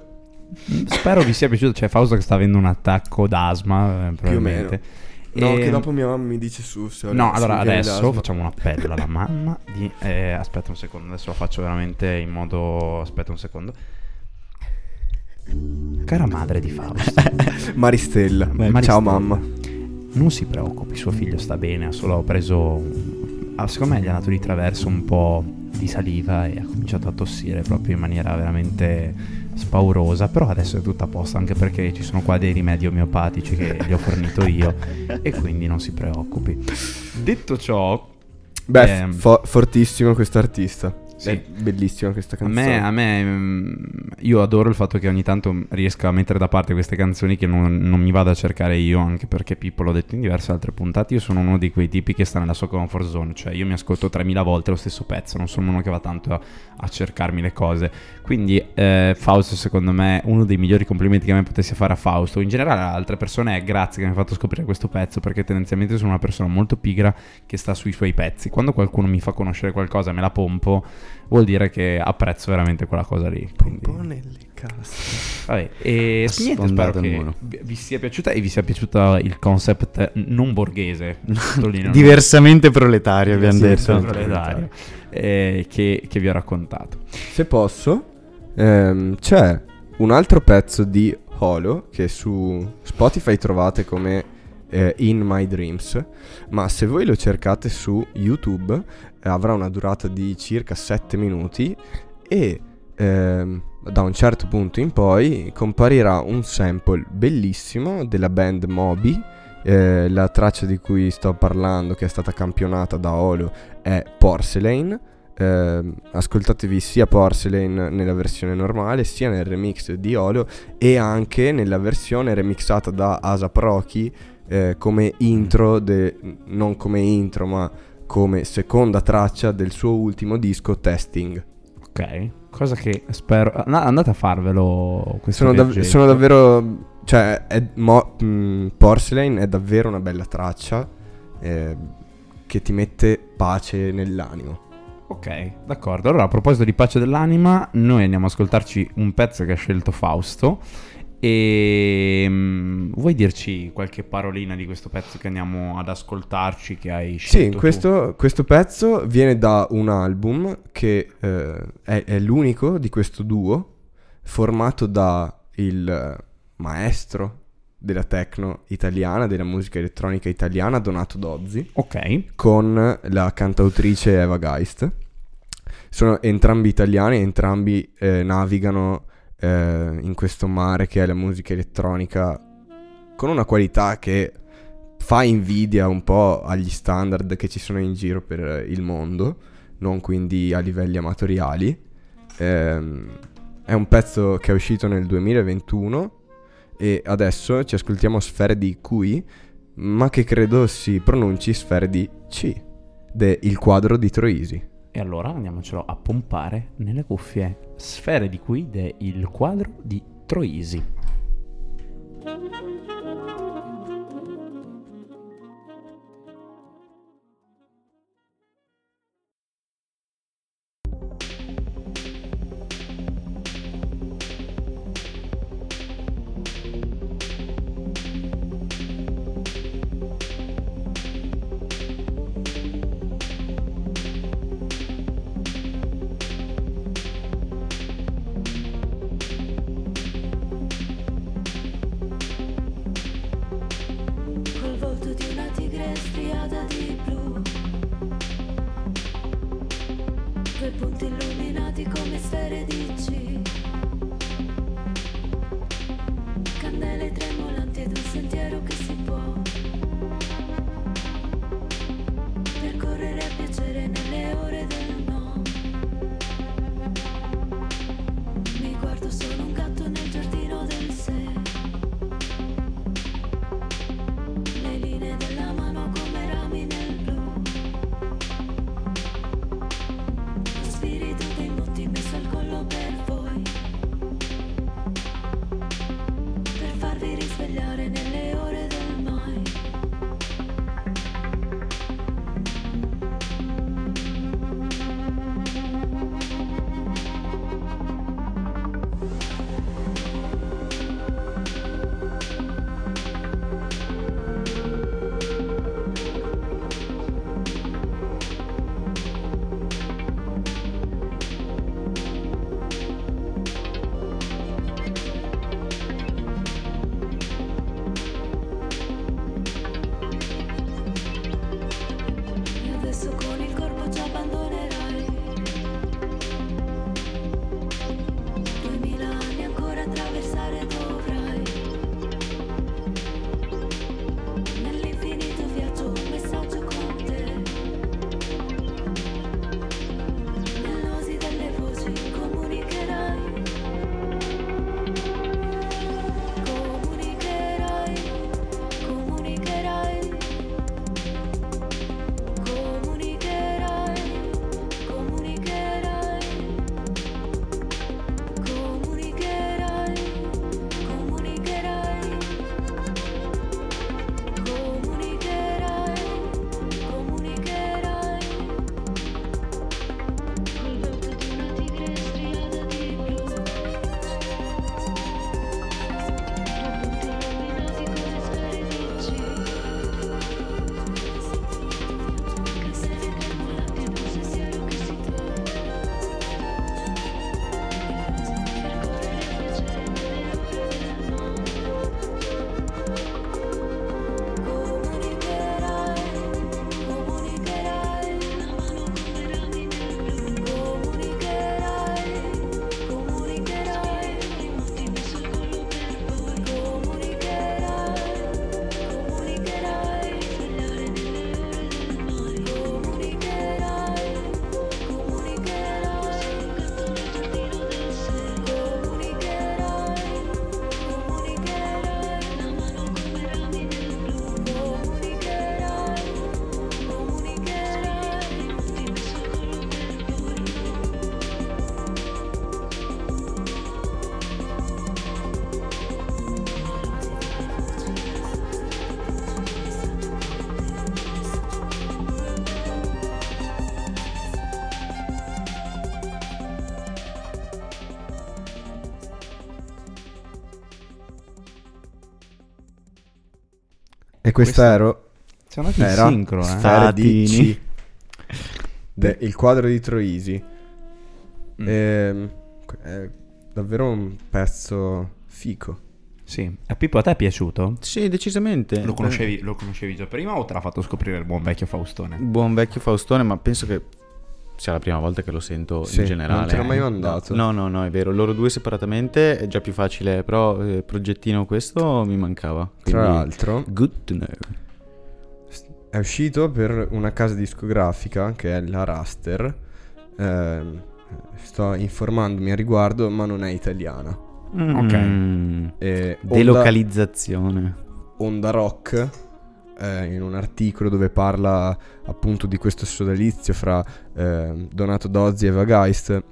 Spero vi sia piaciuto. C'è Fausto che sta avendo un attacco d'asma, eh, più o meno. probabilmente. No, E- che dopo mia mamma mi dice su se ho No, allora adesso l'asma. facciamo un appello alla [LAUGHS] mamma di... eh, aspetta un secondo, adesso lo faccio veramente in modo... Aspetta un secondo. Cara madre di Fausto, [LAUGHS] Maristella. Maristella. Ciao mamma. non si preoccupi, suo figlio sta bene, ha solo preso... ah, secondo me gli è andato di traverso un po' di saliva e ha cominciato a tossire proprio in maniera veramente spaurosa, però adesso è tutto a posto anche perché ci sono qua dei rimedi omeopatici che gli ho fornito io [LAUGHS] e quindi non si preoccupi. Detto ciò, Beh, Ehm. fo- fortissimo questo artista. Sì. È bellissima questa A canzone. me, a me, mm, io adoro il fatto che ogni tanto riesca a mettere da parte queste canzoni che non, non mi vado a cercare io, anche perché Pippo l'ho detto in diverse altre puntate, io sono uno di quei tipi che sta nella sua comfort zone, cioè io mi ascolto 3000 volte lo stesso pezzo, non sono uno che va tanto a, a cercarmi le cose. Quindi eh, Fausto secondo me uno dei migliori complimenti che a me potessi fare a Fausto, in generale a altre persone è grazie che mi ha fatto scoprire questo pezzo, perché tendenzialmente sono una persona molto pigra che sta sui suoi pezzi. Quando qualcuno mi fa conoscere qualcosa me la pompo, vuol dire che apprezzo veramente quella cosa lì. Quindi, Pomponelle, cazzo. vabbè, e niente, spero che vi sia piaciuta e vi sia piaciuto il concept non borghese, [LAUGHS] Diversamente proletario, abbiamo diversamente detto. proletario, eh, che, che vi ho raccontato. Se posso, ehm, c'è un altro pezzo di Holo che su Spotify trovate come eh, In My Dreams, ma se voi lo cercate su YouTube eh, avrà una durata di circa 7 minuti e ehm, da un certo punto in poi comparirà un sample bellissimo della band Moby. eh, la traccia di cui sto parlando, che è stata campionata da Holo, è Porcelain. Ehm, ascoltatevi sia Porcelain nella versione normale, sia nel remix di Olo e anche nella versione remixata da Asap Rocky eh, come intro, de- non come intro ma come seconda traccia del suo ultimo disco Testing. Ok, cosa che spero... ah, andate a farvelo questo Sono, dav- sono davvero... cioè è mo- mh, Porcelain è davvero una bella traccia eh, che ti mette pace nell'animo. Ok, d'accordo. Allora, a proposito di pace dell'anima, noi andiamo ad ascoltarci un pezzo che ha scelto Fausto. E mm, vuoi dirci qualche parolina di questo pezzo che andiamo ad ascoltarci? Che hai scelto? Sì, questo, questo pezzo viene da un album che eh, è, è l'unico di questo duo formato da il maestro della techno italiana, della musica elettronica italiana, Donato Dozzi, Ok, con la cantautrice Eva Geist. Sono entrambi italiani, entrambi eh, navigano eh, in questo mare che è la musica elettronica con una qualità che fa invidia un po' agli standard che ci sono in giro per eh, il mondo, non quindi a livelli amatoriali. Ehm, è un pezzo che è uscito nel 2021 e adesso ci ascoltiamo Sfere di QI, ma che credo si pronunci Sfere di C, Il quadro di Troisi. E allora andiamocelo a pompare nelle cuffie. Sfere di Quid è il quadro di Troisi. E questo Questo- ero Siamo andati era in sincro, eh. Statini. FDC. De- il quadro di Troisi. Mm. Ehm, è davvero un pezzo fico. Sì. A Pippo a te è piaciuto? Sì, decisamente. Lo conoscevi, lo conoscevi già prima o te l'ha fatto scoprire il buon vecchio Faustone? Buon vecchio Faustone, ma penso che sia la prima volta che lo sento Sì, in generale. non te l'ho mai eh. mandato. No, no, no, è vero. Loro due separatamente è già più facile, però eh, progettino questo mi mancava. Tra quindi- l'altro, Good to know. è uscito per una casa discografica che è la Raster. Ehm, sto informandomi a riguardo, ma non è italiana. Mm. E Onda- Delocalizzazione. Onda Rock eh, in un articolo dove parla appunto di questo sodalizio fra eh, Donato Dozzi e Vagaist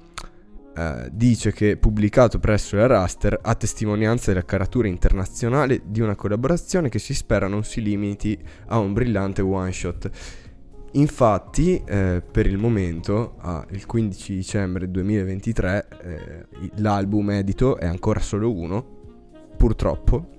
eh, dice che pubblicato presso la Raster a testimonianza della caratura internazionale di una collaborazione che si spera non si limiti a un brillante one shot Infatti, eh, per il momento, ah, il 15 dicembre 2023, eh, l'album edito è ancora solo uno. Purtroppo,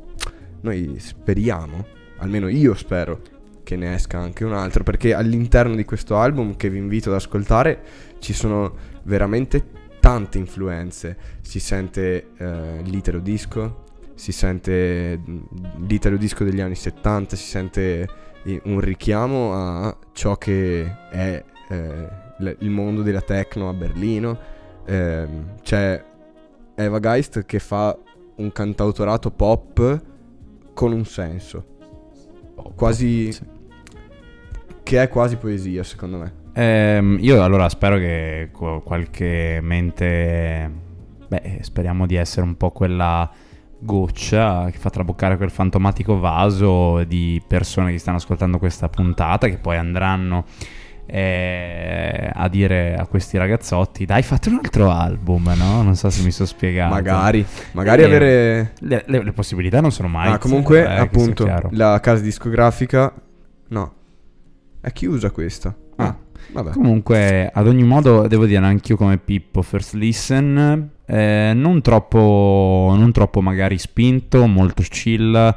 noi speriamo, almeno io spero, che ne esca anche un altro, perché all'interno di questo album che vi invito ad ascoltare ci sono veramente tante influenze. Si sente eh, l'italo disco, si sente mm, l'italo disco degli anni 70, si sente i- un richiamo a ciò che è eh, il mondo della techno a Berlino. Ehm, c'è Eva Geist che fa un cantautorato pop con un senso. Quasi. Sì. Che è quasi poesia, secondo me. Ehm, io allora spero che qualche mente, beh, speriamo di essere un po' quella goccia che fa traboccare quel fantomatico vaso di persone che stanno ascoltando questa puntata, che poi andranno eh, a dire a questi ragazzotti, dai fate un altro album, no? Non so se mi sono spiegato. Magari. Magari Eh, avere. Le, le- le possibilità non sono mai... Ah, comunque, eh, appunto, la casa discografica. No. È chiusa questa. Ah, Ah. vabbè. Comunque, ad ogni modo, devo dire anch'io come Pippo, First Listen, eh, non, troppo, non troppo magari spinto, molto chill.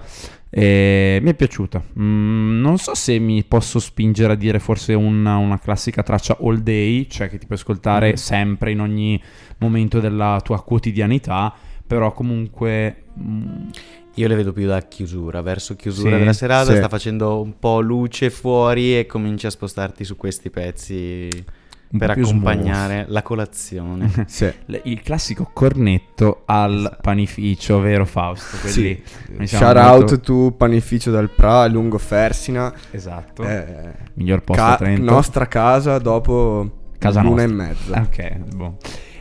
Eh, mi è piaciuto. Mm, non so se mi posso spingere a dire forse una, una classica traccia all day, cioè che ti puoi ascoltare Mhm. sempre in ogni momento della tua quotidianità, però comunque... mm, Io le vedo più da chiusura, verso chiusura Sì, della serata, sì. sta facendo un po' luce fuori e cominci a spostarti su questi pezzi per accompagnare la colazione. [LAUGHS] Sì. Il classico cornetto al Esatto. panificio, vero Fausto? Quelli, Sì. sembra Shout out molto- to Panificio dal Pra, lungo Fersina. Esatto. Eh, Miglior posto ca- a Trento. nostra casa dopo Casa l'una nostra. e mezza. Ok, boh.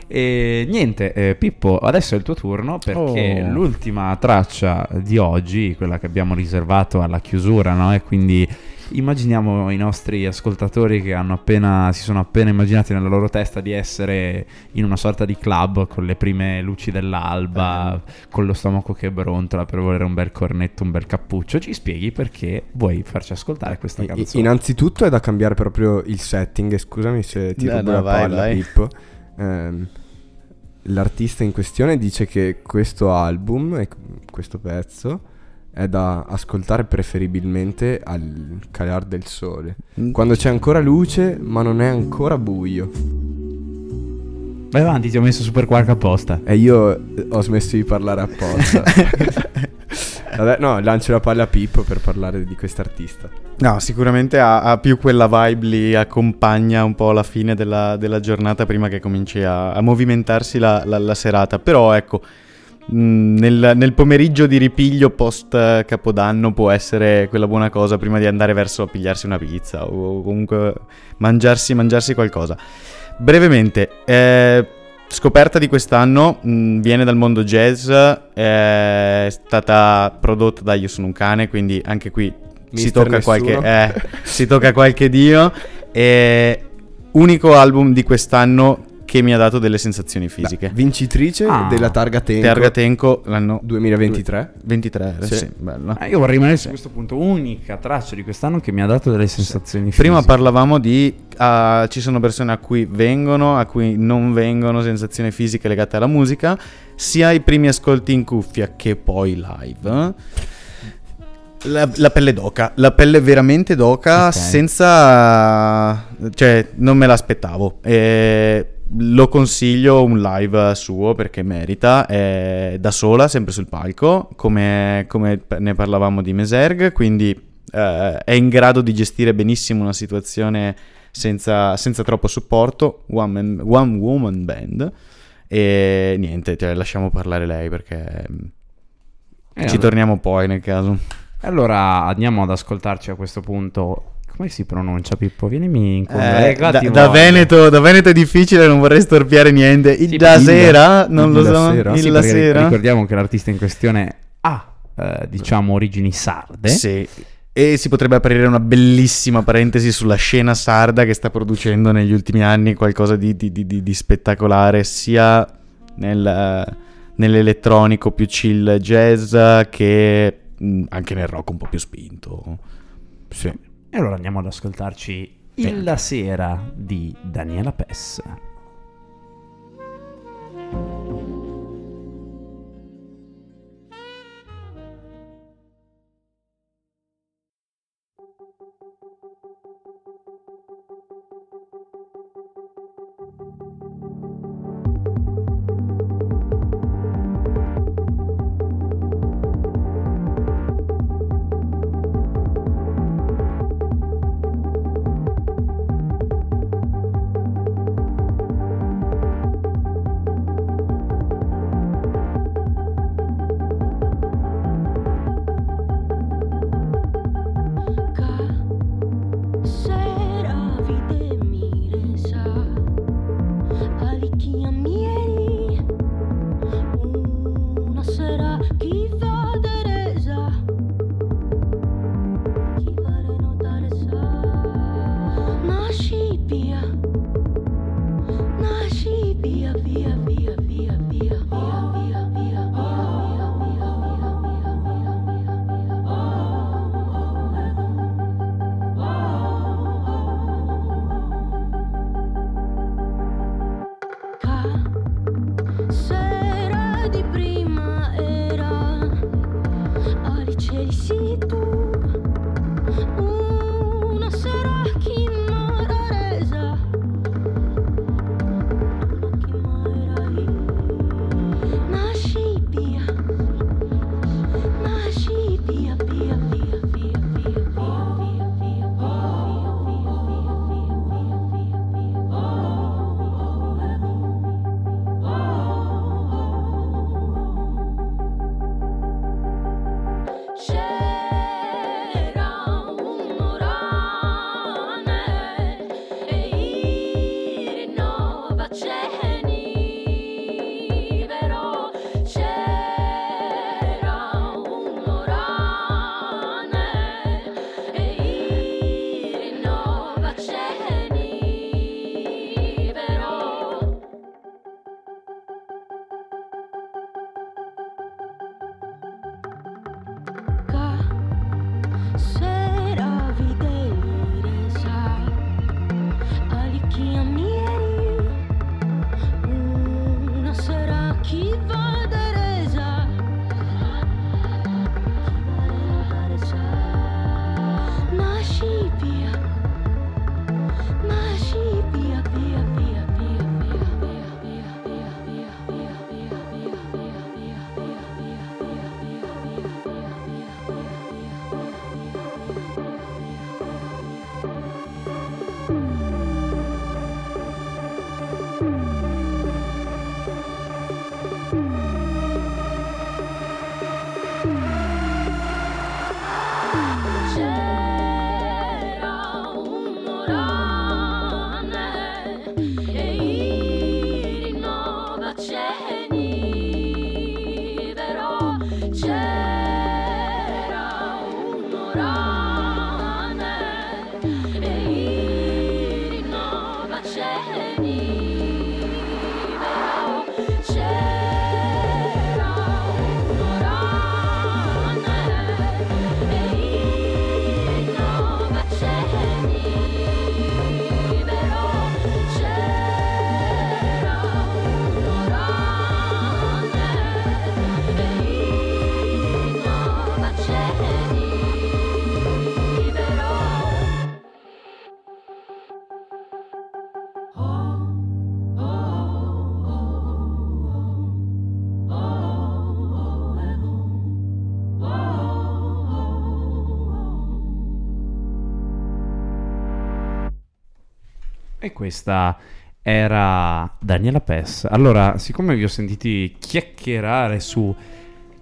E niente, eh, Pippo, adesso è il tuo turno perché Oh. l'ultima traccia di oggi, quella che abbiamo riservato alla chiusura, no? E quindi immaginiamo i nostri ascoltatori che hanno appena, si sono appena immaginati nella loro testa di essere in una sorta di club con le prime luci dell'alba, con lo stomaco che brontola per volere un bel cornetto, un bel cappuccio. Ci spieghi perché vuoi farci ascoltare questa I- canzone? Innanzitutto è da cambiare proprio il setting. Scusami se ti No, rubo no, la vai, palla, vai. Pippo. Ehm, l'artista in questione dice che questo album e questo pezzo è da ascoltare preferibilmente al calar del sole. Mm. Quando c'è ancora luce, ma non è ancora buio. Vai avanti, ti ho messo super quark apposta. E io eh, ho smesso di parlare apposta. [LAUGHS] Vabbè, no, lancio la palla a Pippo per parlare di quest'artista. No, sicuramente ha, ha più quella vibe lì, accompagna un po' la fine della, della giornata prima che cominci a, a movimentarsi la, la- la serata. Però ecco, nel, nel pomeriggio di ripiglio post eh, Capodanno può essere quella buona cosa prima di andare verso a pigliarsi una pizza o comunque mangiarsi, mangiarsi qualcosa. Brevemente, eh, scoperta di quest'anno, mh, viene dal mondo jazz, è stata prodotta da Io sono un cane, quindi anche qui si tocca, qualche, eh, [LAUGHS] si tocca qualche dio. E unico album di quest'anno che mi ha dato delle sensazioni fisiche. Vincitrice Ah. della Targa Tenco Targa Tenco l'anno 2023. 23, Sì. sì, bello. Eh, io vorrei rimanere su questo punto. Unica traccia di quest'anno che mi ha dato delle sensazioni Prima fisiche. parlavamo di ah, ci sono persone a cui vengono, a cui non vengono sensazioni fisiche legate alla musica, sia i primi ascolti in cuffia che poi live. La, la pelle d'oca, la pelle veramente d'oca Ok. senza... cioè non me l'aspettavo. E lo consiglio un live suo perché merita, è da sola, sempre sul palco, come, come ne parlavamo di Meserg, quindi eh, è in grado di gestire benissimo una situazione senza, senza troppo supporto, one, man- one woman band. E niente, cioè, lasciamo parlare lei perché Eh, ci torniamo poi nel caso. Allora andiamo ad ascoltarci a questo punto. Come si pronuncia Pippo? Vienimi in Eh, eh, da, da. Veneto, da Veneto è difficile, non vorrei storpiare niente. Il Sì, da il- sera, non il lo so. sera. Il Sì, sera. Ricordiamo che l'artista in questione ha, eh, diciamo, origini sarde. Sì. E si potrebbe aprire una bellissima parentesi sulla scena sarda che sta producendo negli ultimi anni qualcosa di, di- di- di- di spettacolare, sia nel, eh, nell'elettronico più chill jazz che mh, anche nel rock un po' più spinto. Sì. E allora andiamo ad ascoltarci Il La Sera di Daniela Pess. E questa era Daniela Pes. Allora, siccome vi ho sentiti chiacchierare su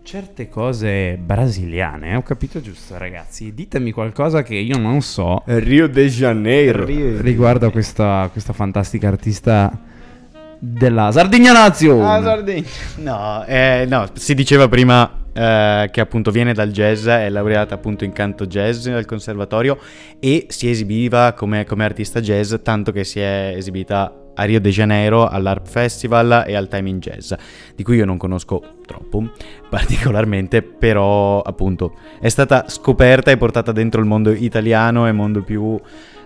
certe cose brasiliane, ho capito giusto, ragazzi. Ditemi qualcosa che io non so Rio de Janeiro. riguardo a questa, questa fantastica artista della Sardigna Nazio. Ah, Sardegna. No, eh, no, si diceva prima eh, che appunto viene dal jazz, è laureata appunto in canto jazz al conservatorio e si esibiva come, come artista jazz, tanto che si è esibita a Rio de Janeiro all'Arp Festival e al Time in Jazz, di cui io non conosco troppo particolarmente, però appunto è stata scoperta e portata dentro il mondo italiano e mondo più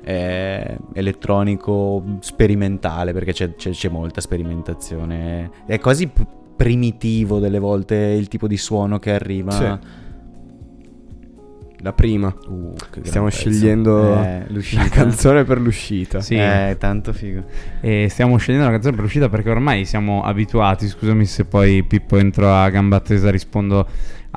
eh, elettronico sperimentale, perché c'è, c'è- c'è molta sperimentazione. È quasi primitivo delle volte il tipo di suono che arriva. Sì. La prima. Uh, Stiamo pezzo. scegliendo Eh, la canzone per l'uscita. Sì. Eh, tanto figo. E stiamo scegliendo la canzone per l'uscita perché ormai siamo abituati. Scusami se poi Pippo entro a gamba tesa rispondo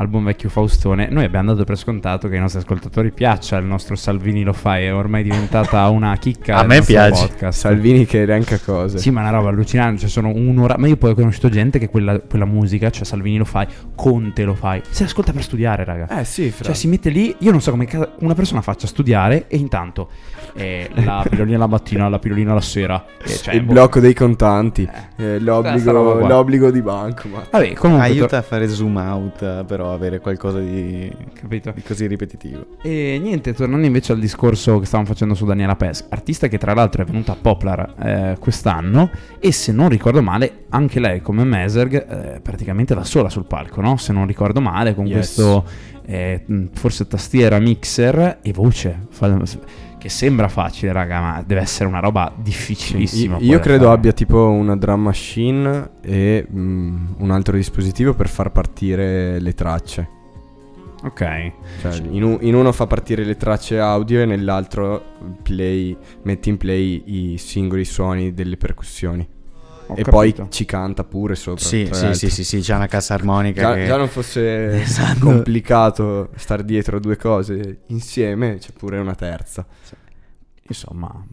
al buon vecchio Faustone. Noi abbiamo dato per scontato che ai nostri ascoltatori piaccia il nostro Salvini lo fai. È ormai diventata una chicca. [LAUGHS] A del me piace. Podcast. Salvini che elenca cose. Sì, ma è una roba allucinante. Cioè, sono un'ora. Ma io poi ho conosciuto gente che quella, quella musica, cioè Salvini lo fai, Conte lo fai. Se ascolta per studiare, raga. Eh sì, fra. Cioè, si mette lì. Io non so come una persona faccia studiare e intanto eh, la [LAUGHS] pillolina la mattina, la pillolina la sera. eh, cioè, il boh. blocco dei contanti, Eh. eh, l'obbligo, l'obbligo di banco. Ma... Vabbè, comunque. Aiuta a fare zoom out, eh, però avere qualcosa di, di così ripetitivo. E niente, tornando invece al discorso che stavamo facendo su Daniela Pes, artista che tra l'altro è venuta a Poplar eh, quest'anno e se non ricordo male anche lei come Meserg eh, praticamente da sola sul palco, no? Se non ricordo male con Yes. questo eh, forse tastiera mixer e voce fa- che sembra facile raga ma deve essere una roba difficilissima. Io, poi io credo fare. abbia tipo una drum machine e mm, un altro dispositivo per far partire le tracce. Ok. Cioè, in, u- in uno fa partire le tracce audio e nell'altro play, metti in play i singoli suoni delle percussioni. ho e capito. poi ci canta pure sopra. Sì, sì, sì, sì, sì, c'è una cassa armonica Già, che... già non fosse [LAUGHS] Esatto. complicato star dietro a due cose insieme, c'è pure una terza. Insomma.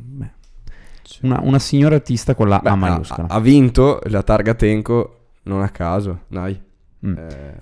Una, una signora artista con la Beh, A ha, maiuscola. ha vinto la targa Tenco non a caso, dai. Mm. Eh,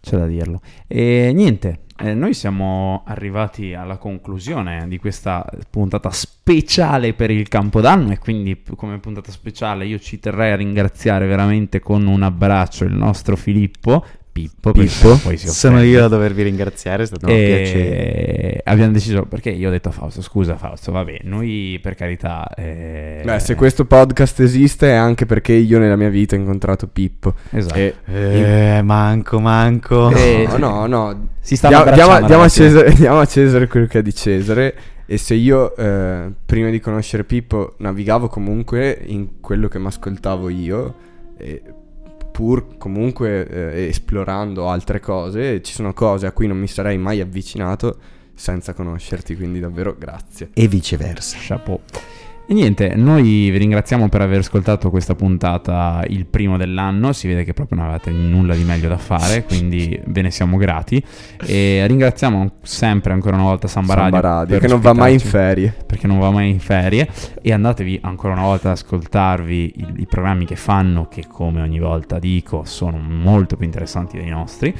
C'è da dirlo. E niente, eh, noi siamo arrivati alla conclusione di questa puntata speciale per il Campodanno e quindi come puntata speciale io ci terrei a ringraziare veramente con un abbraccio il nostro Filippo, Pippo, Pippo. Sono io a dovervi ringraziare, è stato un piacere. Abbiamo deciso perché io ho detto a Fausto, scusa Fausto, vabbè, noi per carità... eh, Beh, se questo podcast esiste è anche perché io nella mia vita ho incontrato Pippo. Esatto. E Eh, manco, manco. Eh, no, no, no. Si stanno Dia- diamo, diamo a. Cesare, [LAUGHS] diamo a Cesare quello che è di Cesare. E se io, eh, prima di conoscere Pippo, navigavo comunque in quello che mi ascoltavo io, e pur comunque eh, esplorando altre cose, ci sono cose a cui non mi sarei mai avvicinato senza conoscerti. Quindi davvero grazie. E viceversa. Chapeau. E niente, noi vi ringraziamo per aver ascoltato questa puntata il primo dell'anno, si vede che proprio non avevate nulla di meglio da fare, [LAUGHS] quindi ve ne siamo grati. E ringraziamo sempre ancora una volta Samba Samba Radio, per che non va mai in ferie. Perché non va mai in ferie. E andatevi ancora una volta ad ascoltarvi i, i programmi che fanno, che come ogni volta dico sono molto più interessanti dei nostri.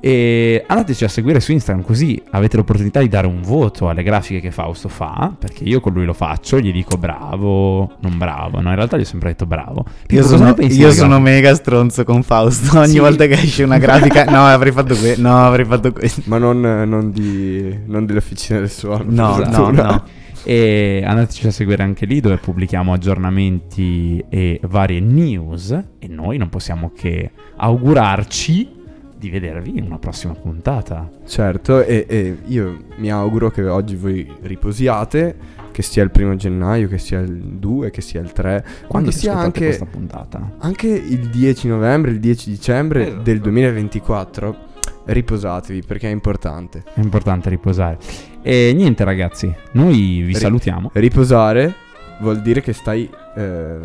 E andateci a seguire su Instagram così avete l'opportunità di dare un voto alle grafiche che Fausto fa, perché io con lui lo faccio, gli dico bravo, non bravo, no in realtà gli ho sempre detto bravo. Io sono, io sono mega stronzo con Fausto. Ogni Sì. volta che esce una grafica, [LAUGHS] no, avrei fatto questo. No, avrei fatto questo. Ma non, non di, non dell'officina del suono. No, no, fortuna. no. E andateci a seguire anche lì dove pubblichiamo aggiornamenti e varie news e noi non possiamo che augurarci di vedervi in una prossima puntata. Certo, e, e io mi auguro che oggi voi riposiate, che sia il primo gennaio, che sia il 2, che sia il 3, Quando sia anche, questa puntata? anche il 10 novembre, il 10 dicembre Esatto. del 2024. Riposatevi perché è importante. È importante riposare. E niente ragazzi, noi vi salutiamo. Riposare vuol dire che stai eh,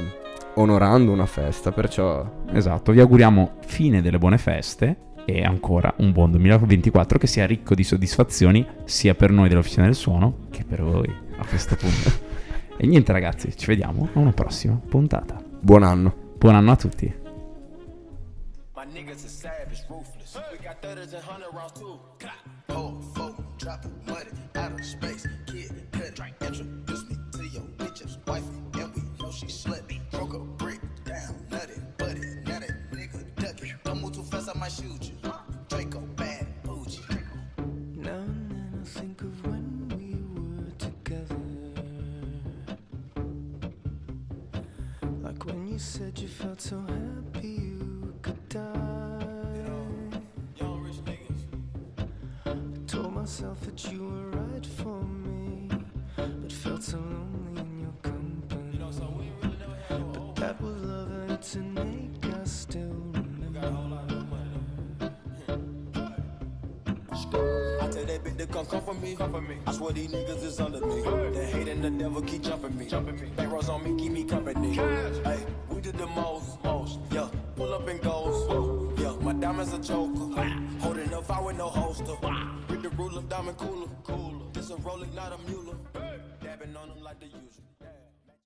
onorando una festa, perciò Esatto, vi auguriamo fine delle buone feste e ancora un buon 2024 che sia ricco di soddisfazioni sia per noi dell'Officina del Suono che per voi a questo punto. [LAUGHS] E niente ragazzi, ci vediamo a una prossima puntata. Buon anno. Buon anno a tutti. My niggas is savage, ruthless. We got thudders and hundred rounds too. So happy you could die. Young rich niggas. I told myself that you were right for me, but felt so lonely in your company. But that was love and it's innate, I tell that bitch to come come for me. Come for me. I swear these niggas is under me. The hate and the devil keep jumping me. Jumping me. Back rows on me, keep me company. Hey, we did the most, most. Yeah, pull up and goes. Yeah, my diamonds a choker. Holding up, I with no holster. With the ruler, diamond cooler. Cooler. This a rolling, not a mule. Dabbing on them like the usual.